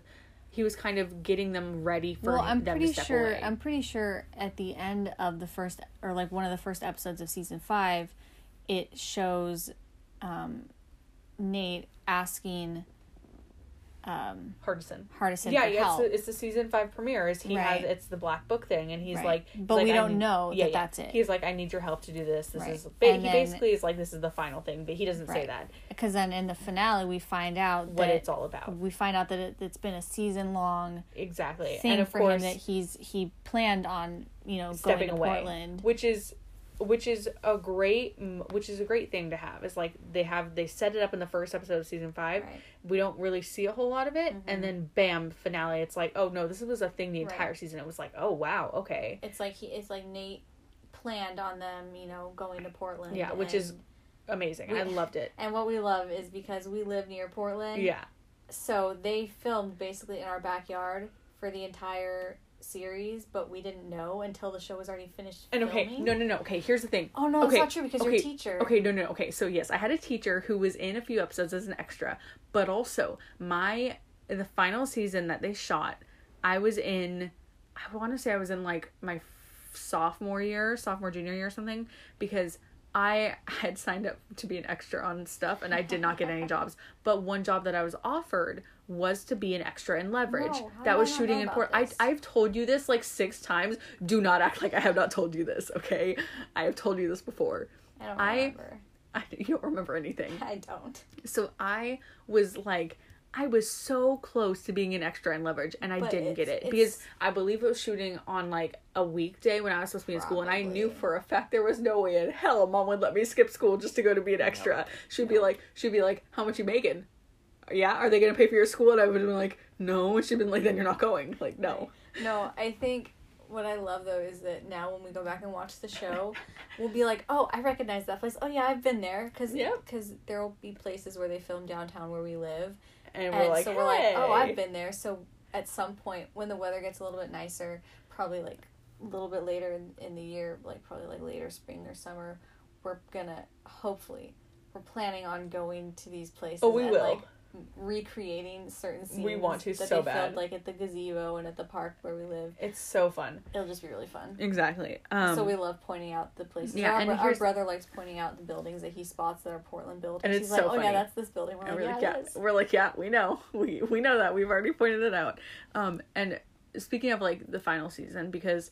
he was kind of getting them ready for well, I'm them pretty to step sure. away. I'm pretty sure at the end of the first, or like one of the first episodes of season five, it shows um, Nate asking um, Hardison. Hardison yeah, yeah, it's the, it's the season five premiere. Is he Right. has it's the black book thing, and he's Right. like, But he's we like, I don't know that that's it. He's like, I need your help to do this. This Right. is. Ba- he then- basically is like, this is the final thing, but he doesn't say that. Because then in the finale, we find out What that it's all about. we find out that it, it's been a season long Exactly, thing and of for course, him that he's he planned on you know stepping going to away, Portland. which is, which is a great, which is a great thing to have. It's like they have they set it up in the first episode of season five. Right. We don't really see a whole lot of it, and mm-hmm. then bam, finale. It's like, oh no, this was a thing the Right. entire season. It was like, oh wow, okay, It's like he it's like Nate planned on them you know going to Portland. yeah, which is amazing. I loved it. And what we love is because we live near Portland. Yeah. So they filmed basically in our backyard for the entire series, but we didn't know until the show was already finished And okay, filming. no, no, no. Okay, here's the thing. Oh no, okay, it's not true because you're a teacher. Okay, no, no. Okay, so yes, I had a teacher who was in a few episodes as an extra, but also my the final season that they shot, I was in. I want to say I was in like my sophomore year, sophomore junior year or something, because I had signed up to be an extra on stuff and I did not get any jobs. But one job that I was offered was to be an extra in leverage. No, that was I shooting in Port. I I've told you this like six times. Do not act like I have not told you this, okay? I have told you this before. I don't I- remember. [LAUGHS] I you don't remember anything. I don't. So I was like, I was so close to being an extra in leverage, and I But didn't get it because I believe it was shooting on like a weekday when I was supposed to be in school, and I knew for a fact there was no way in hell mom would let me skip school just to go to be an extra. She'd be like, she'd be like, "How much you making? Yeah, are they gonna pay for your school?" And I would have been like, "No," and she'd been like, "Then you're not going." Like, no. No, I think what I love though is that now when we go back and watch the show, [LAUGHS] we'll be like, "Oh, I recognize that place. Oh yeah, I've been there." Because Yep. there will be places where they film downtown where we live, And, and, we're like, so we're like, "Oh, I've been there." So at some point when the weather gets a little bit nicer, probably like a little bit later in, in the year, like probably like later spring or summer, we're gonna hopefully we're planning on going to these places. Oh, we and, will. Like, recreating certain scenes We want to that so they bad. filmed like at the gazebo and at the park where we live It's so fun. it'll just be really fun Exactly. Um, so we love pointing out the places yeah, our, and our brother likes pointing out the buildings that he spots that are portland buildings And he's it's like so oh yeah that's this building we're And like, we're yeah, like, yeah, it is. we're like, yeah, we know, [LAUGHS] we we know that we've already pointed it out. Um, and speaking of like the final season, because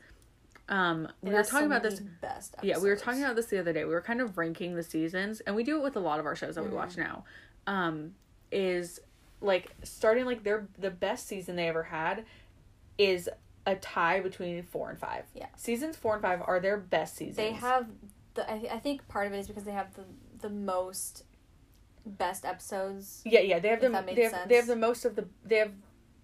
um, we It were talking some about this. the best Yeah, we were talking about this the other day. We were kind of ranking the seasons, and we do it with a lot of our shows that we Mhm. watch now. Um, is like starting like their the best season they ever had is a tie between four and five. Yeah. seasons four and five are their best seasons. they have the I, I think part of it is because they have the the most best episodes Yeah, yeah, they have If the they have, they have the most of the they have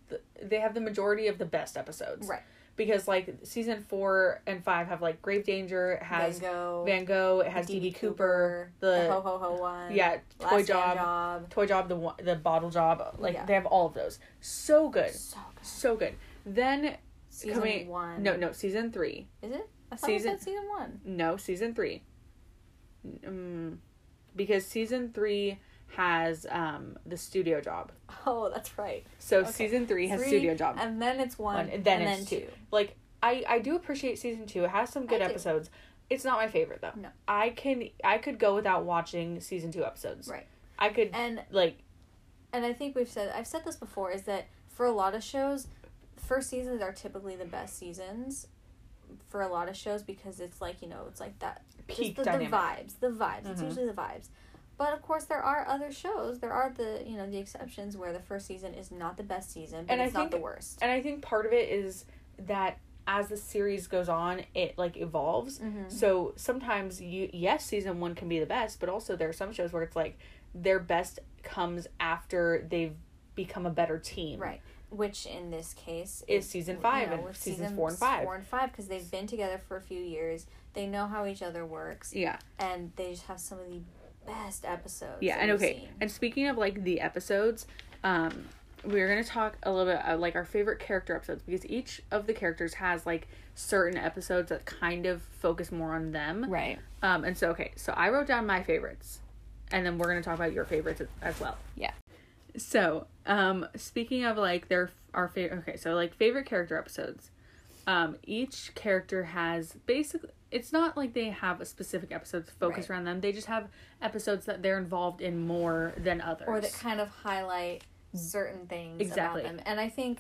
the, they have the majority of the best episodes. right Because like season 4 and 5 have like Grave Danger, it has Van Gogh Van Gogh, it has DB Cooper, the ho ho ho one yeah, Toy Job, job Toy Job the the bottle job, like Yeah. they have all of those. So good. so good So good. Then season coming- one no, no, season 3. is it I thought Season- said season one No, season 3. Um, because season 3 has um the studio job. oh that's right So Okay. season 3 has Three, studio job. and then it's one, One, and then and it's then two. like I I do appreciate season 2. It has some good I do. episodes. It's not my favorite though. No. I can I could go without watching season 2 episodes. Right. I could and like and I think we've said I've said this before is that for a lot of shows, first seasons are typically the best seasons for a lot of shows because it's like you know it's like that peak the, the vibes the vibes it's Mhm. usually the vibes but of course there are other shows there are the you know the exceptions where the first season is not the best season but And I it's not the worst And I think part of it is that as the series goes on, it like evolves. mm-hmm. So sometimes you yes, season 1 can be the best, but also there are some shows where it's like their best comes after they've become a better team. right which in this case Is season five and seasons season four and five. four and five because they've been together for a few years they know how each other works Yeah. and they just have some of the best episodes Yeah, and okay. seen. And speaking of like the episodes, um, we're gonna talk a little bit uh, like our favorite character episodes because each of the characters has like certain episodes that kind of focus more on them. right Um, and so okay, so I wrote down my favorites, and then we're gonna talk about your favorites as- as well. Yeah. So, um, speaking of like their our favorite, okay, so like favorite character episodes, um, each character has basically. It's not like they have a specific episode focused Right. around them. They just have episodes that they're involved in more than others. or that kind of highlight certain things Exactly. about them. And I think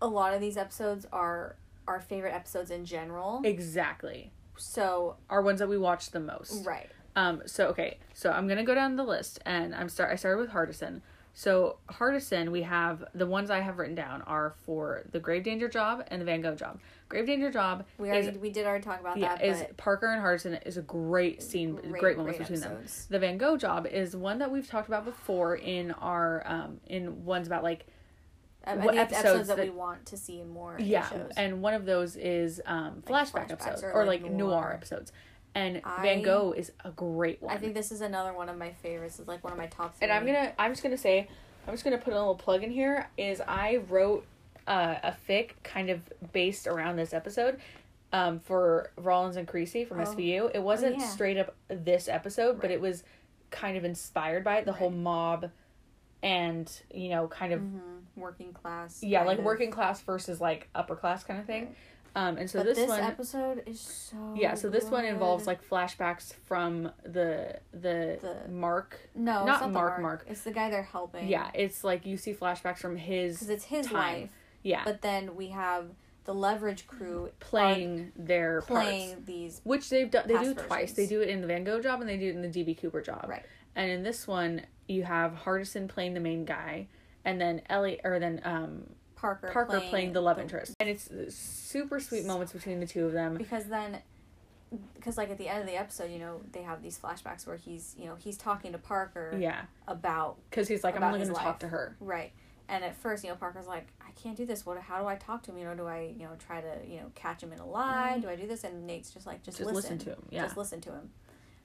a lot of these episodes are our favorite episodes in general. exactly So are ones that we watch the most. right, Um. So okay. So I'm gonna go down the list, and I'm start. I started with Hardison. So Hardison, we have the ones I have written down are for the Grave Danger job and the Van Gogh job. Grave Danger job we is we did already talk about yeah that. is Parker and Hardison is a great scene, great, moments between them. The Van Gogh job is one that we've talked about before in our um in ones about like I what episodes episodes that, that- we want to see more. in yeah, shows. and one of those is um Like flashback episodes or, or, like, like, noir. noir. episodes. And I- Van Gogh is a great one. I think this is another one of my favorites. It's like one of my top. Three. and I'm gonna I'm just gonna say I'm just gonna put a little plug in here is I wrote uh, a fic kind of based around this episode um, for Rollins and Carisi from Oh. SVU. It wasn't yeah. straight up this episode, but it was kind of inspired by it. The whole mob and you know kind of Mhm. working class. yeah like of. working class versus like upper class kind of thing. Um, and so but this, this, one, episode is so yeah, so this one involves like flashbacks from the the, The- Mark. no, not not Mark, Mark. Mark. It's the guy they're helping. Yeah, it's like you see flashbacks from his because it's his time. wife. yeah But then we have the leverage crew playing their playing parts, these which they've done. They do past twice. They do it in the Van Gogh job and they do it in the DB Cooper job. right. And in this one, you have Hardison playing the main guy, and then Ellie or then um Parker Parker playing, the love the- interest. And it's super sweet moments between the two of them. because then because like at the end of the episode you know they have these flashbacks where he's you know he's talking to parker Yeah, about because he's like, I'm only going to talk to her. right. And at first you know parker's like i can't do this. What how do i talk to him? You know do i you know try to you know catch him in a lie? Mm-hmm. Do i do this? And nate's just like just, Just listen, listen. to him, yeah. just listen to him.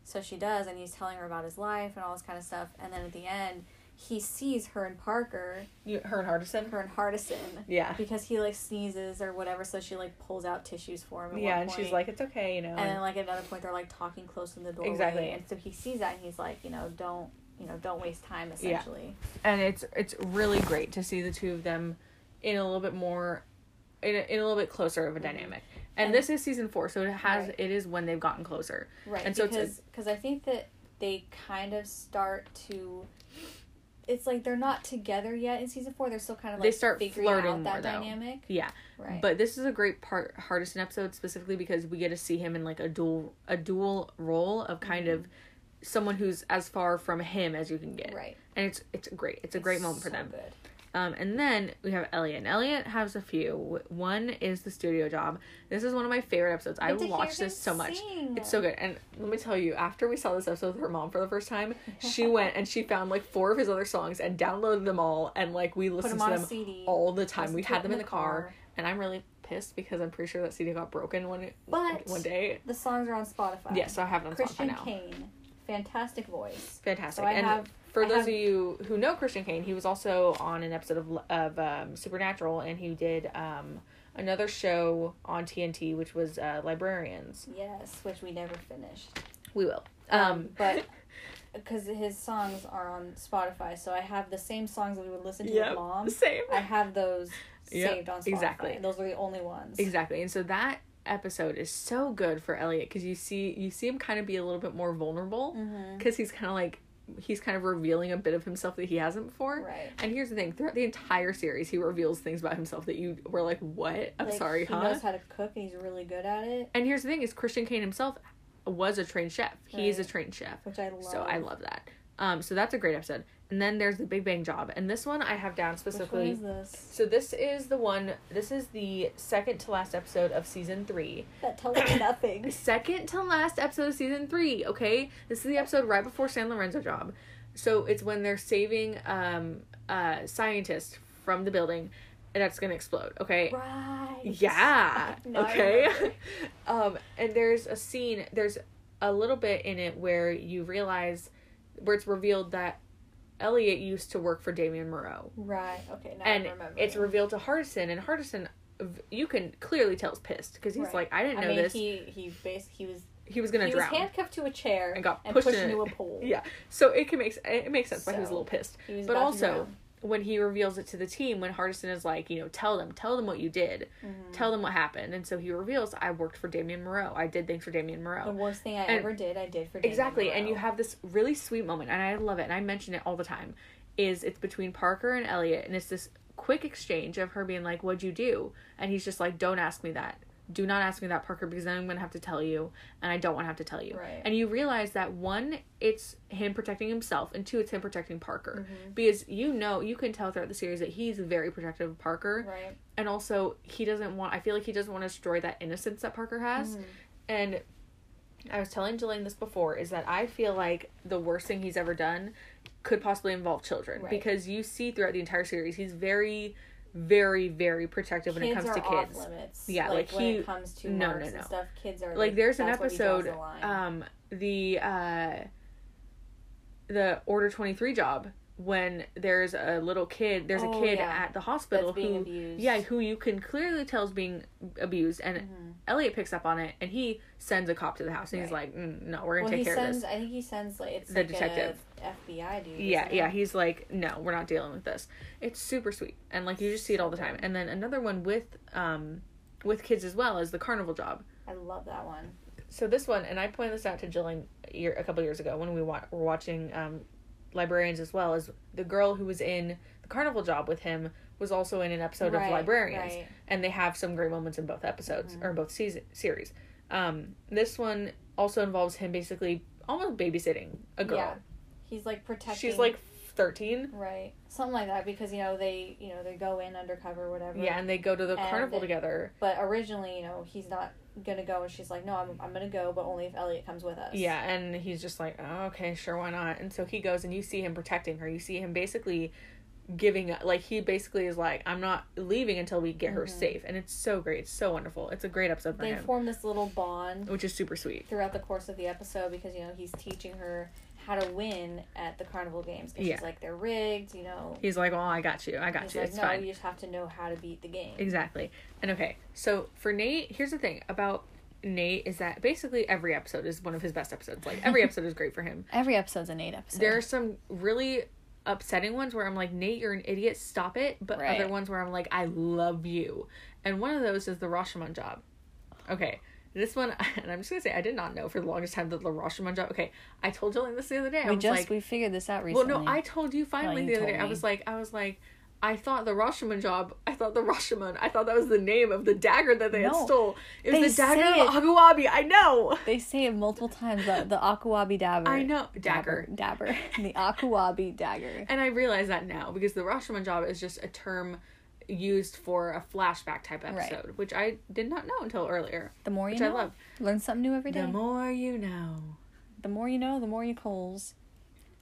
So she does and he's telling her about his life and all this kind of stuff. And then at the end he sees her and parker You, her and Hardison. her and hardison Yeah, because he like sneezes or whatever so she like pulls out tissues for him yeah, and she's like, it's okay, you know. And then like at another point they're like talking close in the doorway. Exactly. And so he sees that and he's like, you know, don't you know, don't waste time Yeah. essentially. and it's it's really great to see the two of them in a little bit more in a, in a little bit closer of a mm-hmm. dynamic and, And- this is season four so it has Right. it is when they've gotten closer Right. And so it's because cause I think that they kind of start to it's like they're not together yet in season four. They're still kind of like They start figuring flirting out that more, though. dynamic. yeah Right. but this is a great part hardest episode specifically because we get to see him in like a dual a dual role of kind of someone who's as far from him as you can get Mm-hmm. right. and it's it's great it's a great moment for them Good. Um, and then we have Elliot. And Elliot has a few. One is the studio job. This is one of my favorite episodes. I hear watched this so much. sing. It's so good. And let me tell you, after we saw this episode with her mom for the first time, she [LAUGHS] went and she found like four of his other songs and downloaded them all. And like we listened them to them CD. all the time. We had them in the car. And I'm really pissed because I'm pretty sure that CD got broken one But one day. the songs are on Spotify. Yes, so I have it on Christian Spotify now. Kane, fantastic voice. Fantastic. So I and have- for I those have- of you who know Christian Kane, he was also on an episode of of um, Supernatural, and he did um, another show on TNT, which was uh, Librarians. Yes, which we never finished. We will. Um, Um, but [LAUGHS] because his songs are on Spotify, so I have the same songs that we would listen to Yep, with mom. same. I have those [LAUGHS] Yep, saved on Spotify. exactly. Those are the only ones. Exactly, and so that episode is so good for Elliot because you see you see him kind of be a little bit more vulnerable Mm-hmm. because he's kind of like he's kind of revealing a bit of himself that he hasn't before. Right. And here's the thing: throughout the entire series, he reveals things about himself that you were like, "What? I'm Like, sorry, he huh?" knows how to cook and he's really good at it, And here's the thing: is Christian Kane himself was a trained chef. He is a trained chef. which I love. So I love that. Um, so that's a great episode. And then there's the Big Bang Job, and this one I have down Which one specifically. is this? So this is the one. This is the second to last episode of season three. That tells me [COUGHS] nothing. [COUGHS] Second to last episode of season three. Okay, this is the episode right before San Lorenzo Job. So it's when they're saving um uh scientist from the building and that's gonna explode. Okay. Right. Yeah. [LAUGHS] Now I okay. [LAUGHS] um, and there's a scene. There's a little bit in it where you realize where it's revealed that Elliot used to work for Damien Moreau, Right. Okay. Now and I remember. it's revealed to Hardison, and Hardison, you can clearly tell is pissed because he's Right. like, I didn't I know mean, this. he he bas- he was he was gonna he drown. was handcuffed to a chair And got and pushed pushed, in into a [LAUGHS] pool. yeah, so it can make it makes sense why he was a little pissed. He was But also. When he reveals it to the team, when Hardison is like, you know, tell them, tell them what you did, Mhm. tell them what happened, and so he reveals, I worked for Damien Moreau. I did things for Damien Moreau. the worst thing I And- ever did, I did for Damon Exactly, and you have this really sweet moment, and I love it, and I mention it all the time. Is it's between Parker and Elliot, and it's this quick exchange of her being like, "What'd you do?" and he's just like, "Don't ask me that. Do not ask me that, Parker, because then I'm gonna have to tell you, and I don't want to have to tell you." Right. And you realize that one, it's him protecting himself, and two, it's him protecting Parker, Mhm. because you know you can tell throughout the series that he's very protective of Parker, right. and also he doesn't want. I feel like he doesn't want to destroy that innocence that Parker has. Mhm. And I was telling Jillian this before is that I feel like the worst thing he's ever done could possibly involve children Right. because you see throughout the entire series he's very, very, very protective when it comes to kids. limits. Yeah, like, like, when he- it comes to no, no, and no. stuff, kids are Like there's an episode, the um, the uh, the Order Twenty Three job when there's a little kid, there's Oh, a kid yeah. at the hospital That's being who, abused. yeah, who you can clearly tell is being abused, and Mhm. Elliot picks up on it and he sends a cop to the house and he's like, mm, no, we're gonna well, take care sends. of this. I think he sends like it's The like detective. FBI dude. Yeah, yeah. it? He's like, no, we're not dealing with this. It's super sweet, and like you just see it all the time. And then another one with um, with kids as well as the carnival job. I love that one. So this one, and I pointed this out to Jillian a, year, a couple years ago when we wa- were watching um, Librarians as well, is the girl who was in the carnival job with him was also in an episode Right, of Librarians, right. and they have some great moments in both episodes Mm-hmm. or both season series. Um, this one also involves him basically almost babysitting a girl. Yeah. He's like protecting. She's like thirteen. right, something like that because you know they you know they go in undercover or whatever. Yeah, and they go to the carnival they- together. But originally, you know, he's not gonna go, and she's like, "No, I'm I'm gonna go, but only if Elliot comes with us." Yeah, and he's just like, oh, okay, sure, why not? And so he goes, and you see him protecting her. You see him basically giving, like, he basically is like, I'm not leaving until we get her mm-hmm. safe. And it's so great. It's so wonderful. It's a great episode They him, form this little bond which is super sweet. throughout the course of the episode because you know he's teaching her how to win at the carnival games. Because Yeah. she's like, they're rigged, you know. He's like, well, I got you. I got He's you. like, It's no, fine. you just have to know how to beat the game. Exactly. And okay, so for Nate, here's the thing about Nate is that basically every episode is one of his best episodes. Like, every [LAUGHS] episode is great for him. Every episode's an eight episode. There are some really upsetting ones where I'm like, Nate, you're an idiot, stop it. But Right. other ones where I'm like, I love you. And one of those is the Rashomon job. Okay. This one, [LAUGHS] and I'm just gonna say, I did not know for the longest time that the Rashomon job. Okay, I told Jillian this the other day. I we was just like, we figured this out recently. well, no, I told you finally you the other day. I was like, I was like, I thought the Rashomon job. I thought the Rashomon. I thought that was the name of the dagger that they had No, stole. It was the dagger of it. Aguabi. I know. They say it multiple times. The, the Akuabi dabber. I know dagger. Dabber. [LAUGHS] The Akuabi dagger. And I realize that now because the Rashomon job is just a term used for a flashback type Right. episode, which I did not know until earlier. The more you Which I love. learn something new every day. The more you know. the more you know, the more you coals.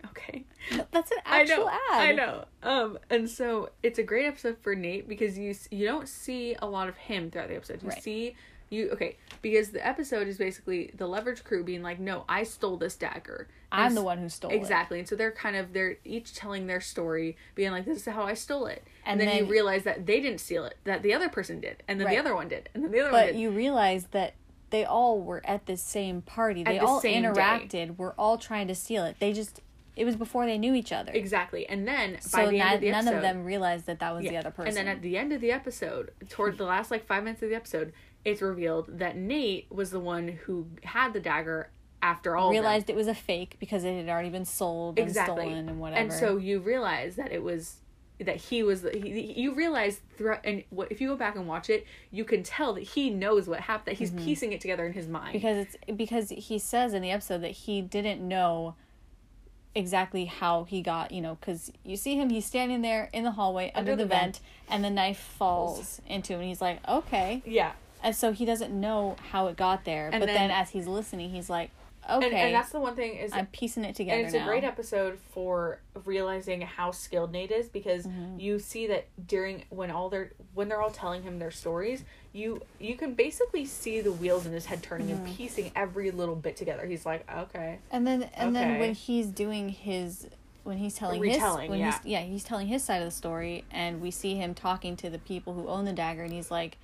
Okay. [LAUGHS] That's an I actual know. ad. I know. Um, and so it's a great episode for Nate because you you don't see a lot of him throughout the episode. You Right. see you okay because the episode is basically the leverage crew being like, no, I stole this dagger. I'm the one who stole it. Exactly. And so they're kind of they're each telling their story, being like, "This is how I stole it," And and, then, you realize that they didn't steal it, that the other person did, and then Right. the other one did, and then the other one But you realize that they all were at the same party. They the all same day. interacted. We're all trying to steal it. They just it was before they knew each other. exactly. And then So by the not, end of the none of them realized that that was the other person. And then at the end of the episode, toward the last like five minutes of the episode, it's revealed that Nate was the one who had the dagger after all. realized it was a fake because it had already been sold and exactly, stolen and whatever. And so you realize that it was that he was. He, you realize throughout, and what if you go back and watch it, you can tell that he knows what happened. That he's piecing it together in his mind. Mm-hmm. because it's because he says in the episode that he didn't know exactly how he got you know because you see him he's standing there in the hallway under, the, the vent, vent. and the knife falls into him and he's like okay yeah, and so he doesn't know how it got there And but then, then- as he's listening he's like okay and, and that's the one thing is i'm piecing it together and it's now. a great episode for realizing how skilled Nate is because Mm-hmm. you see that during when all they're when they're all telling him their stories, you you can basically see the wheels in his head turning Mm-hmm. and piecing every little bit together. He's like, okay, And then and then when he's doing his when he's telling Retelling, his when yeah. he's yeah, he's telling his side of the story and we see him talking to the people who own the dagger and he's like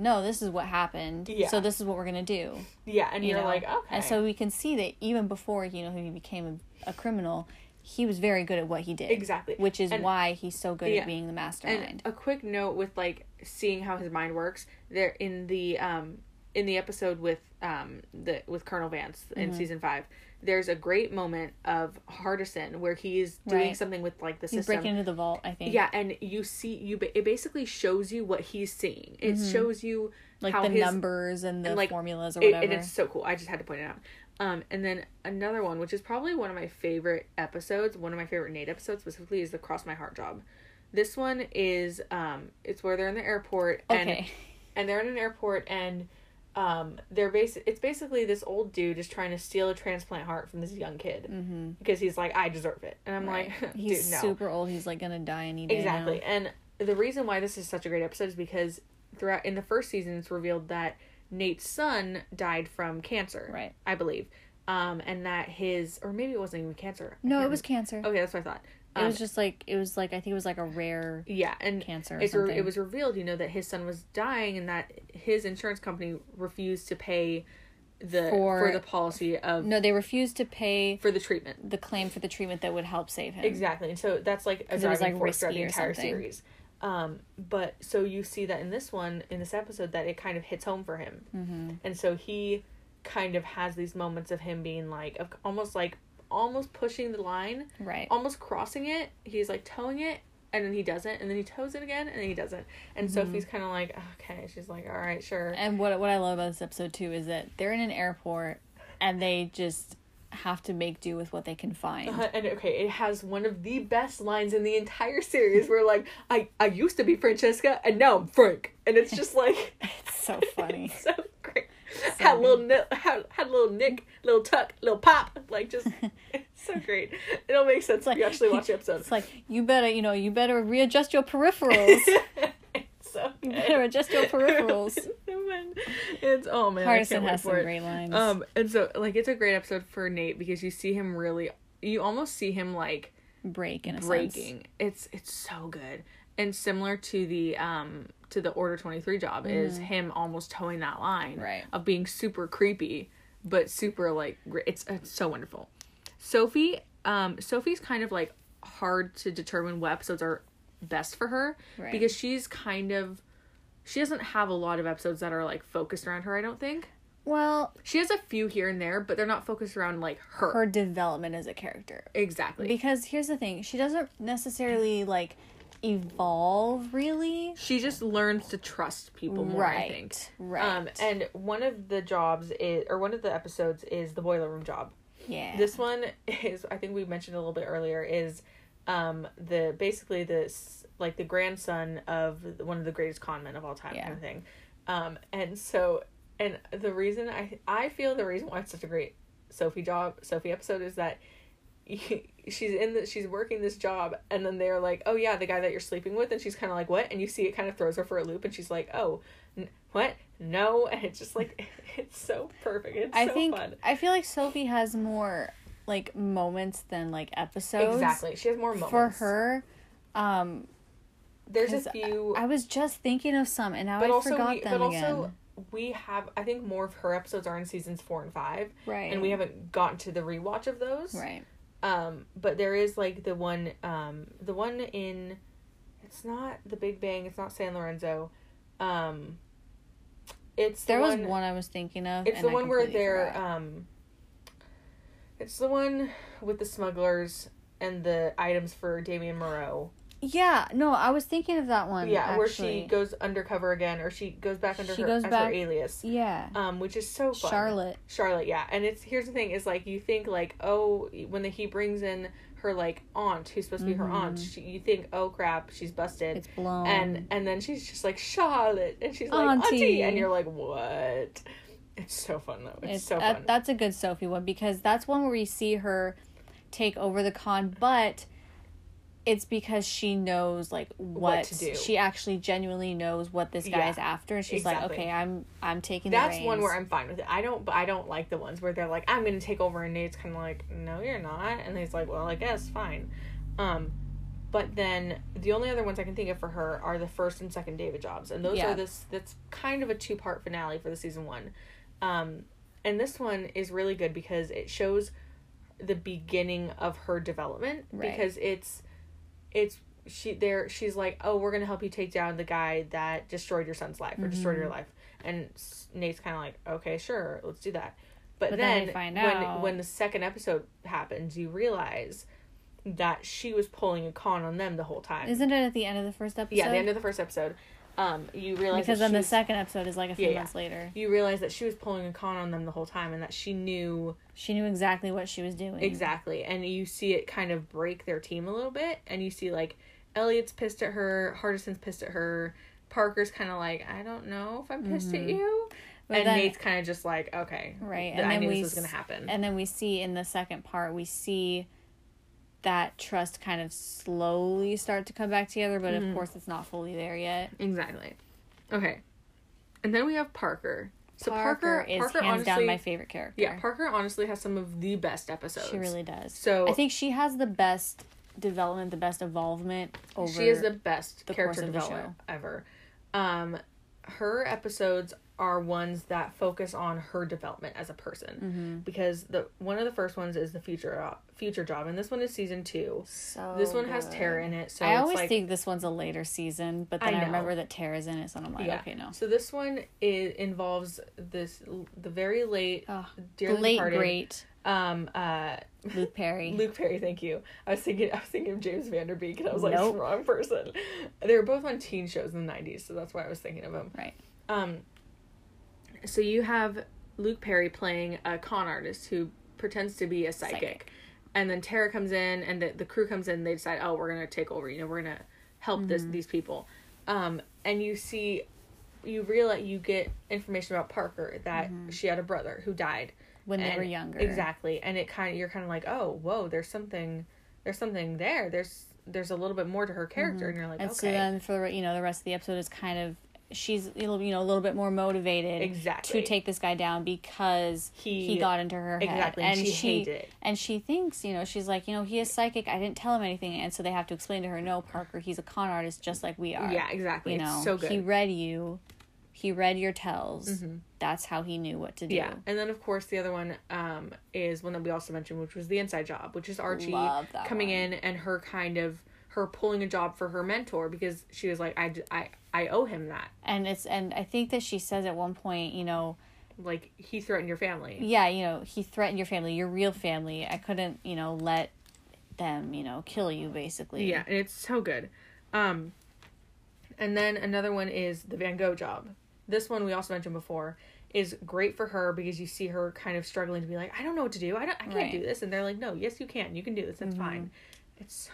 no, this is what happened. Yeah. So this is what we're gonna do. yeah, and You you're know? like, okay, And so we can see that even before you know he became a, a criminal, he was very good at what he did. Exactly. Which is And- why he's so good Yeah. at being the and mastermind. a quick note with like seeing how his mind works there in the um in the episode with um the with Colonel Vance in Mm-hmm. season five. There's a great moment of Hardison where he's doing Right. something with like the he's system. breaking into the vault, I think. Yeah, and you see, you it basically shows you what he's seeing. It shows you Mm-hmm. Like the his, numbers and the and, like, formulas or it, whatever. and it's so cool. I just had to point it out. Um, and then another one, which is probably one of my favorite episodes, one of my favorite Nate episodes specifically, is the Cross My Heart job. This one is um, it's where they're in the airport and okay. and they're in an airport and um they're base it's basically this old dude is trying to steal a transplant heart from this young kid Mm-hmm. because he's like I deserve it and I'm Right. like [LAUGHS] dude he's no super old. He's like gonna die any day. now. Exactly. And the reason why this is such a great episode is because throughout in the first season it's revealed that Nate's son died from cancer. Right. I believe. Um and that his or maybe it wasn't even cancer. No, it was cancer. Okay, that's what I thought. It Um, was just like it was like I think it was like a rare yeah, and cancer it's re- it was revealed, you know, that his son was dying and that his insurance company refused to pay the For- for, the policy of no, they refused to pay for the treatment. the claim for the treatment that would help save him. Exactly. And so that's like a it was, driving like, force throughout the entire series. Um, but so you see that in this one, in this episode, that it kind of hits home for him, Mm-hmm. and so he kind of has these moments of him being like, of almost like, almost pushing the line, Right. almost crossing it. He's like towing it, and then he doesn't, and then he tows it again, and then he doesn't. And Mhm. Sophie's kind of like, okay. She's like, all right, sure. And what what I love about this episode too is that they're in an airport and they just have to make do with what they can find. Uh, and okay, it has one of the best lines in the entire series where like I I used to be Francesca and now I'm Frank, and it's just like [LAUGHS] It's so [LAUGHS] funny. it's so great. Had a little had had a little nick, little tuck, little pop, like just [LAUGHS] so great. It'll make sense like- if you actually watch the [LAUGHS] episode. It's like you better, you know, you better readjust your peripherals. [LAUGHS] so you better adjust your peripherals. it's oh man, Hardison has some it. great lines. Um, and so like it's a great episode for Nate because you see him really, you almost see him like break in a sense. breaking. It's it's so good. And similar to the um to the Order 23 job is him almost towing that line Mm-hmm. Right. of being super creepy but super like it's it's so wonderful. Sophie um Sophie's kind of like hard to determine what episodes are best for her Right. because she's kind of she doesn't have a lot of episodes that are like focused around her, I don't think. Well, She has a few here and there, but they're not focused around like her. her development as a character. exactly. Because here's the thing, she doesn't necessarily like evolve really. she just learns to trust people more i think right. um and one of the jobs is or one of the episodes is the boiler room job Yeah. this one is i think we mentioned a little bit earlier is um the basically this like the grandson of one of the greatest con men of all time Yeah. kind of thing um and so and the reason i i feel the reason why it's such a great sophie job sophie episode is that [LAUGHS] she's in the she's working this job and then they're like oh yeah the guy that you're sleeping with and she's kind of like what and you see it kind of throws her for a loop and she's like oh n- what no [LAUGHS] and it's just like [LAUGHS] it's so perfect it's I so think fun I feel like Sophie has more like moments than like episodes. exactly she has more moments For her, um, there's a few I was just thinking of some, and now but I also forgot we, them but again. also we have i think more of her episodes are in seasons four and five right. and we haven't gotten to the rewatch of those right. Um but there is like the one um the one in it's not the big bang it's not san lorenzo um it's the There was one, one I was thinking of. it's the I one where they're forgot. um it's the one with the smugglers and the items for Damien Moreau. Yeah, no, I was thinking of that one. yeah, where she goes undercover again or she goes back under She her goes as back- her alias. Yeah, Um, which is so fun. Charlotte. Charlotte, yeah. And it's here's the thing is like you think like oh when the, he brings in her like aunt who's supposed to be her aunt, she, you think oh crap she's busted. Mm-hmm. It's blown. and and then she's just like Charlotte and she's like Auntie. auntie, and you're like what? It's so fun though. It's, It's so fun. that's a good Sophie one because that's one where we see her take over the con, but it's because she knows like what, to do. she actually genuinely knows what this guy's Yeah, after, and she's exactly. like, okay, I'm I'm taking. That's one where I'm fine with it. I don't, but I don't like the ones where they're like, "I'm gonna take over," and Nate's kind of like, "No, you're not," and he's like, "Well, I guess fine." Um, but then the only other ones I can think of for her are the first and second David jobs, and those Yeah. are this. That's kind of a two part finale for the season one, um, and this one is really good because it shows the beginning of her development Right. because it's it's she there she's like oh we're gonna help you take down the guy that destroyed your son's life or destroyed Mm-hmm. your life. And nate's kind of like okay sure let's do that. But, But then then, when when the second episode happens you realize that she was pulling a con on them the whole time. Isn't it at the end of the first episode? yeah the end of the first episode um you realize because then the was- second episode is like a few Yeah, yeah. months later. you realize that she was pulling a con on them the whole time and that she knew She knew exactly what she was doing. Exactly. And you see it kind of break their team a little bit. And you see, like, Elliot's pissed at her, Hardison's pissed at her, Parker's kind of like, I don't know if I'm pissed at you. Mm-hmm. But and then- Nate's kind of just like, okay. Right, and I then knew we this was gonna happen. And then we see in the second part, we see that trust kind of slowly start to come back together, but Mm-hmm. of course it's not fully there yet. exactly. Okay. And then we have Parker. So Parker, Parker, is Parker hands honestly, down my favorite character. Yeah, Parker honestly has some of the best episodes. She really does. So- I think she has the best development, the best involvement over She is the best the character course of the development ever. Um, her episodes are ones that focus on her development as a person Mm-hmm. because the one of the first ones is the future uh, future job and this one is season two So this one has. Tara in it so I always like, think this one's a later season, but then I, know. remember that Tara's in it, so I'm like, yeah okay, no. so this one is involves this the very late Oh, the late departed, great um uh Luke Perry. [LAUGHS] Luke Perry, thank you. I was thinking I was thinking of James Van Der Beek and I was like Nope. wrong person. They were both on teen shows in the nineties, so that's why I was thinking of him. Right. Um so you have Luke Perry playing a con artist who pretends to be a psychic. Psychic. And then Tara comes in and the, the crew comes in and they decide, Oh, we're gonna take over, you know, we're gonna help this Mm-hmm. these people. Um and you see you realize you get information about Parker that she had a brother who died Mm-hmm. when they were younger. Exactly. And it kind of you're kind of like, "Oh, whoa, there's something there's something there. There's there's a little bit more to her character." And you're like, And "Okay." so then for you know the rest of the episode is kind of she's you know a little bit more motivated Exactly. to take this guy down because He- he, got into her head exactly, and she hated and she thinks you know she's like you know he is psychic I didn't tell him anything and so they have to explain to her no Parker he's a con artist just like we are yeah, exactly. you it's know so good. he read you he read your tells that's how he knew what to do yeah. And then of course the other one um is one that we also mentioned which was the inside job, which is Archie coming one. in and her kind of her pulling a job for her mentor because she was like I, I, I owe him that. and it's and I think that she says at one point you know Like he threatened your family. yeah, you know, he threatened your family, your real family. I couldn't, you know, let them, you know, kill you basically. Yeah, and it's so good. Um, and then another one is the Van Gogh job. This one we also mentioned before is great for her because you see her kind of struggling to be like, I don't know what to do. I don't. I can't Right. do this. And they're like, No, yes, you can. You can do this. It's fine. It's so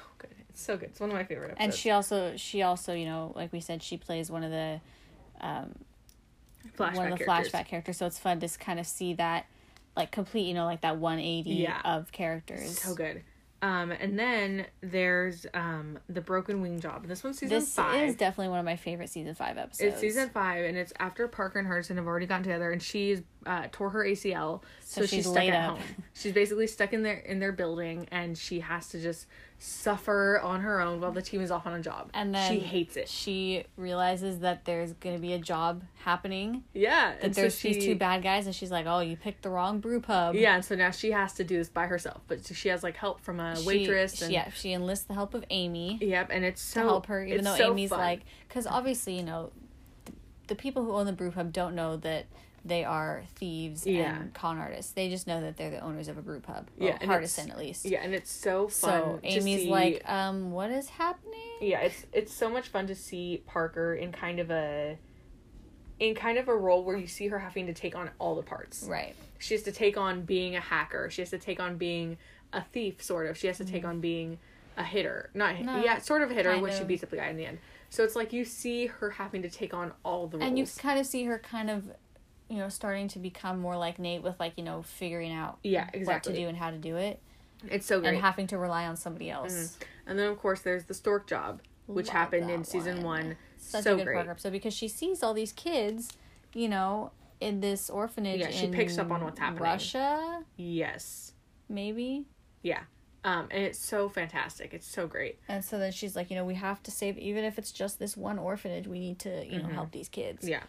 so good. It's one of my favorite episodes. And she also she also, you know, like we said, she plays one of the flashback one of the characters. flashback characters, so it's fun to kind of see that like complete, you know, like that 180 Yeah. of characters. So good. Um, and then there's um the Broken Wing job. This one's season This five. is definitely one of my favorite season 5 episodes. It's season five, and it's after Parker and Hardison have already gotten together, and she's uh, tore her ACL, so, So she's, she's stuck laid at up. home. She's basically stuck in their in their building, and she has to just suffer on her own while the team is off on a job. And then she hates it. She realizes that there's going to be a job happening. Yeah, That and so there's she, these two bad guys, and she's like, "Oh, you picked the wrong brew pub." Yeah, and so now she has to do this by herself, but she has like help from a waitress. she, and, yeah, she enlists the help of Amy. Yep, and it's so to help her, even though so Amy's fun. like, because obviously, you know, the, the people who own the brew pub don't know that they are thieves Yeah. and con artists. They just know that they're the owners of a brew pub. Yeah, Well, and it's- at least. yeah, and it's so fun. So Amy's see- like, um, what is happening? yeah it's it's so much fun to see parker in kind of a in kind of a role where you see her having to take on all the parts Right. she has to take on being a hacker she has to take on being a thief sort of she has to take on being a hitter not Mm-hmm. No, yeah sort of a hitter when she beats up the guy in the end so it's like you see her having to take on all the roles And you kind of see her kind of, you know, starting to become more like Nate with like, you know, figuring out Yeah, exactly. what to do and how to do it it's so great and having to rely on somebody else. and then of course there's the stork job which Love happened in season one. one Such so a good great episode because she sees all these kids, you know, in this orphanage. Yeah, she picks up on what's happening. Russia, yes maybe. yeah um and it's so fantastic it's so great And so then she's like, you know, we have to save, even if it's just this one orphanage, we need to, you know, help these kids. Mm-hmm. Yeah.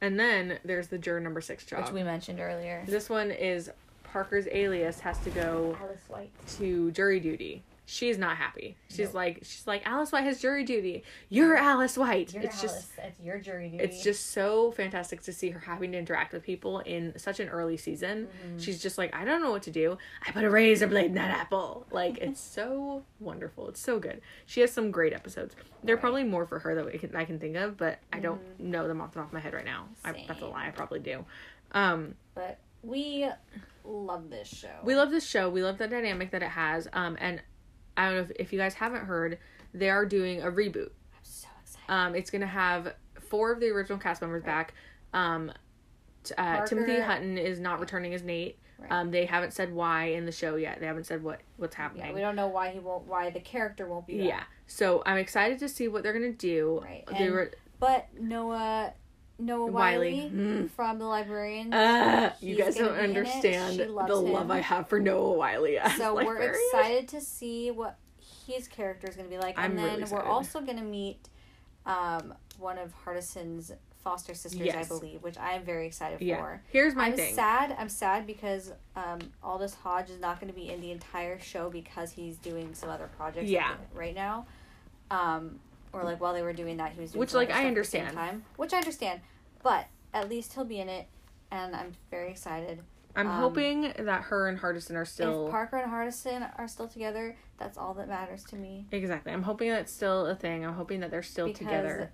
And then there's the juror number six job. Which we mentioned earlier. This one is Parker's alias has to go Alice White. to jury duty. She's not happy. She's like she's like Alice White has jury duty. You're Alice White. it's just It's your jury duty. it's just so fantastic to see her having to interact with people in such an early season. Mm-hmm. She's just like, I don't know what to do. I put a razor blade in that apple. Like it's [LAUGHS] so wonderful. It's so good. She has some great episodes. There are Right. probably more for her that I can, I can think of, but I don't know them off the top of my head right now. I, that's a Mm-hmm. Lie. I probably do. Um, But we love this show. we love this show. We love the dynamic that it has. Um, and I don't know if, if you guys haven't heard, they are doing a reboot. I'm so excited. Um, it's gonna have four of the original cast members back. Um, t- uh, Timothy Hutton is not returning as Nate. Right. Um, they haven't said why in the show yet. They haven't said what what's happening. yeah, we don't know why he won't. Why the character won't be. Yeah. So I'm excited to see what they're gonna do. Right, They and- were. But Noah, Noah Wyle. Wyle, Mm. from the librarian. Uh, you guys don't be in it. understand the love him. I have for Noah Wyle. as so we're librarian. excited to see what his character is going to be like, I'm and really then we're also going to meet um, one of Hardison's foster sisters, Yes. I believe, which I am very excited Yeah. for. Here's my I'm thing. sad. I'm sad because um, Aldis Hodge is not going to be in the entire show because he's doing some other projects. Yeah. Right now, um, or like while they were doing that, he was doing Which, like, I stuff at the understand. time, which I understand, but at least he'll be in it, and I'm very excited. I'm um, hoping that her and Hardison are still If Parker and Hardison are still together, that's all that matters to me. exactly. I'm hoping that's still a thing. I'm hoping that they're still because together.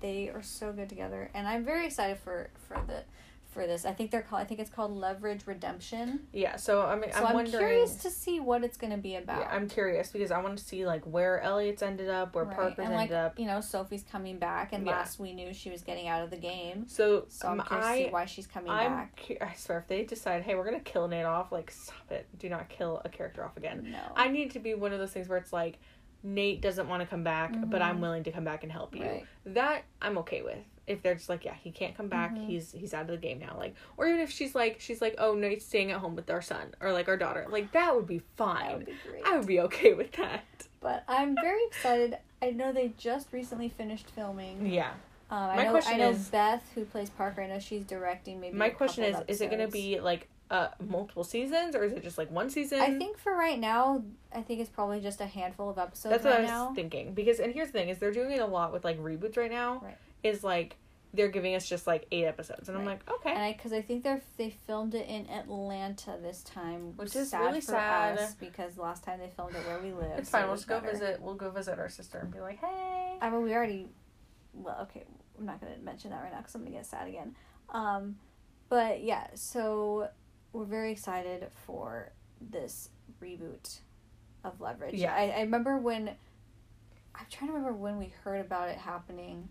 They are so good together, and I'm very excited for for the for this. I think they're called. I think it's called Leverage Redemption. Yeah. So I mean, So I'm, I'm, curious to see what it's going to be about. Yeah, I'm curious because I want to see like where Elliot's ended up, where Right, Parker's and like ended up. you know, Sophie's coming back, and Yeah. last we knew she was getting out of the game. So, So I'm um, curious to see why she's coming I'm back. cu- I swear if they decide, hey, we're gonna kill Nate off, like stop it. Do not kill a character off again. No, I need to be one of those things where it's like Nate doesn't want to come back, but I'm Mhm. willing to come back and help you. Right. That I'm okay with. If they're just like, yeah, he can't come back, Mhm. he's he's out of the game now. Like, or even if she's like, she's like, oh, Nate's staying at home with our son or like our daughter. Like that would be that fine. would be great. I would be okay with that. But I'm very excited. I know they just recently finished filming. Yeah. Um, I My know. question I know is- Beth, who plays Parker. I know she's directing. Maybe My question is, is it gonna be like uh multiple seasons or is it just like one season? I think for right now, I think it's probably just a handful of episodes That's what I was now. thinking. Because and here's the thing is they're doing it a lot with like reboots right now. Right. Is like they're giving us just like eight episodes, and I'm like, okay. And I, because I think they're they filmed it in Atlanta this time, Which is sad really sad. us because last time they filmed it where we live. it's so fine. it We'll just go visit. We'll go visit our sister and be like, hey. I mean, we already. Well, okay, I'm not gonna mention that right now because I'm gonna get sad again. Um, but yeah, so we're very excited for this reboot of Leverage. Yeah. I, I remember when. I'm trying to remember when we heard about it happening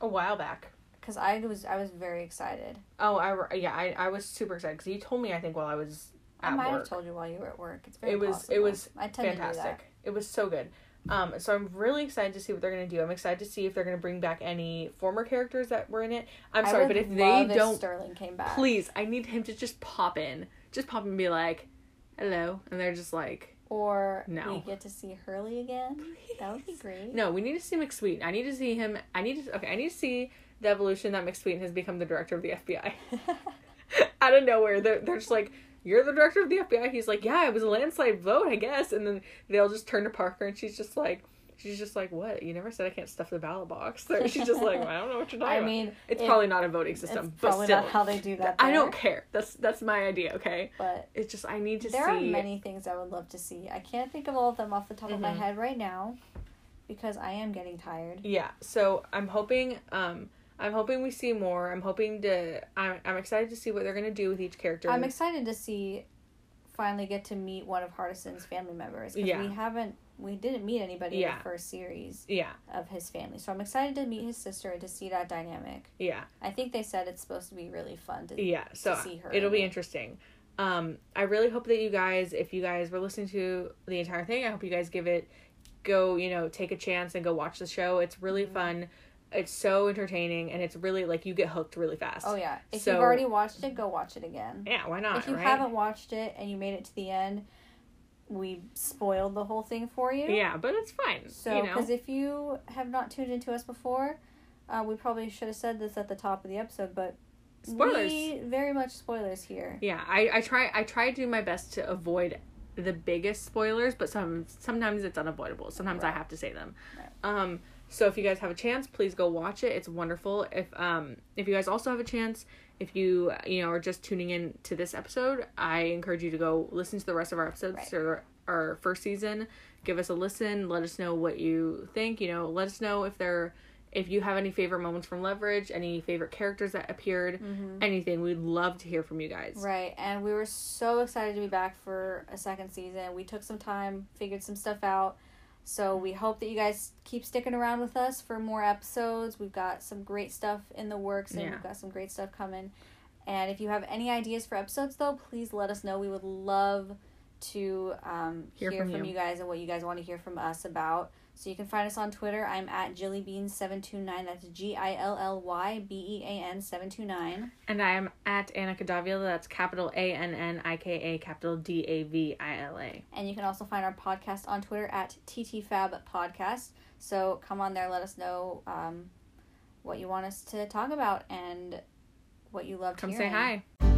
A while back. Because I was I was very excited. Oh, I yeah, I, I was super excited because you told me I think while I was I might work. have told you while you were at work. It's very it was possible. it was I tend to do that. fantastic. It was so good. Um, so I'm really excited to see what they're gonna do. I'm excited to see if they're gonna bring back any former characters that were in it. I'm I sorry, but if they if don't, Sterling came back. please, I need him to just pop in, just pop in and be like, "Hello," and they're just like, Or No. we get to see Hurley again. That would be great. "No, we need to see McSweet. I need to see him. I need to okay. I need to see the evolution that McSweet has become the director of the FBI." [LAUGHS] [LAUGHS] out of nowhere. They're, they're just like, You're the director of the FBI. He's like, Yeah, it was a landslide vote, I guess. And then they'll just turn to Parker and she's just like, She's just like, What? You never said I can't stuff the ballot box. [LAUGHS] So she's just like, well, I don't know what you're talking I about. mean, It's it- probably not a voting system, but probably still. not how they do that. I don't care. That's that's my idea, okay? But It's just I need to there see are many things I would love to see. I can't think of all of them off the top of my Mhm. head right now because I am getting tired. Yeah, so I'm hoping um I'm hoping we see more. I'm hoping to I'm I'm excited to see what they're gonna do with each character. I'm excited to see finally get to meet one of Hardison's family members because Yeah. we haven't we didn't meet anybody in Yeah. the first series yeah, of his family. So I'm excited to meet his sister and to see that dynamic. yeah, I think they said it's supposed to be really fun to yeah. So see her it'll be it. interesting. Um, I really hope that you guys, if you guys were listening to the entire thing, I hope you guys give it, go, you know, take a chance and go watch the show. It's really Mhm. fun. It's so entertaining and it's really like you get hooked really fast. Oh yeah. If So- you've already watched it, go watch it again. Yeah, why not? if you right? haven't watched it and you made it to the end, we spoiled the whole thing for you. Yeah, but it's fine. So, you know, because if you have not tuned into us before, uh, we probably should have said this at the top of the episode, but spoilers. we very much spoilers here. Yeah, I, I try I try to do my best to avoid the biggest spoilers, but some sometimes it's unavoidable. Sometimes I have to say them. Right. Um so if you guys have a chance, please go watch it. It's wonderful. If um if you guys also have a chance, if you you know are just tuning in to this episode, I encourage you to go listen to the rest of our episodes Right. or our first season. Give us a listen. Let us know what you think. You know, let us know if there if you have any favorite moments from Leverage, any favorite characters that appeared, Mm-hmm. anything. We'd love to hear from you guys. Right, and we were so excited to be back for a second season. We took some time, figured some stuff out. So we hope that you guys keep sticking around with us for more episodes. We've got some great stuff in the works and Yeah. we've got some great stuff coming. And if you have any ideas for episodes though, please let us know. We would love to um, Hear hear, from from, you. you. guys and what you guys want to hear from us about. So you can find us on Twitter. I'm at Gillybean729. That's G I L L Y B E A N 729. And I am at Annika Davila. That's capital A N N I K A capital D A V I L A. And you can also find our podcast on Twitter at TTFab Podcast. So come on there, let us know um, what you want us to talk about and what you loved Come hearing. say hi.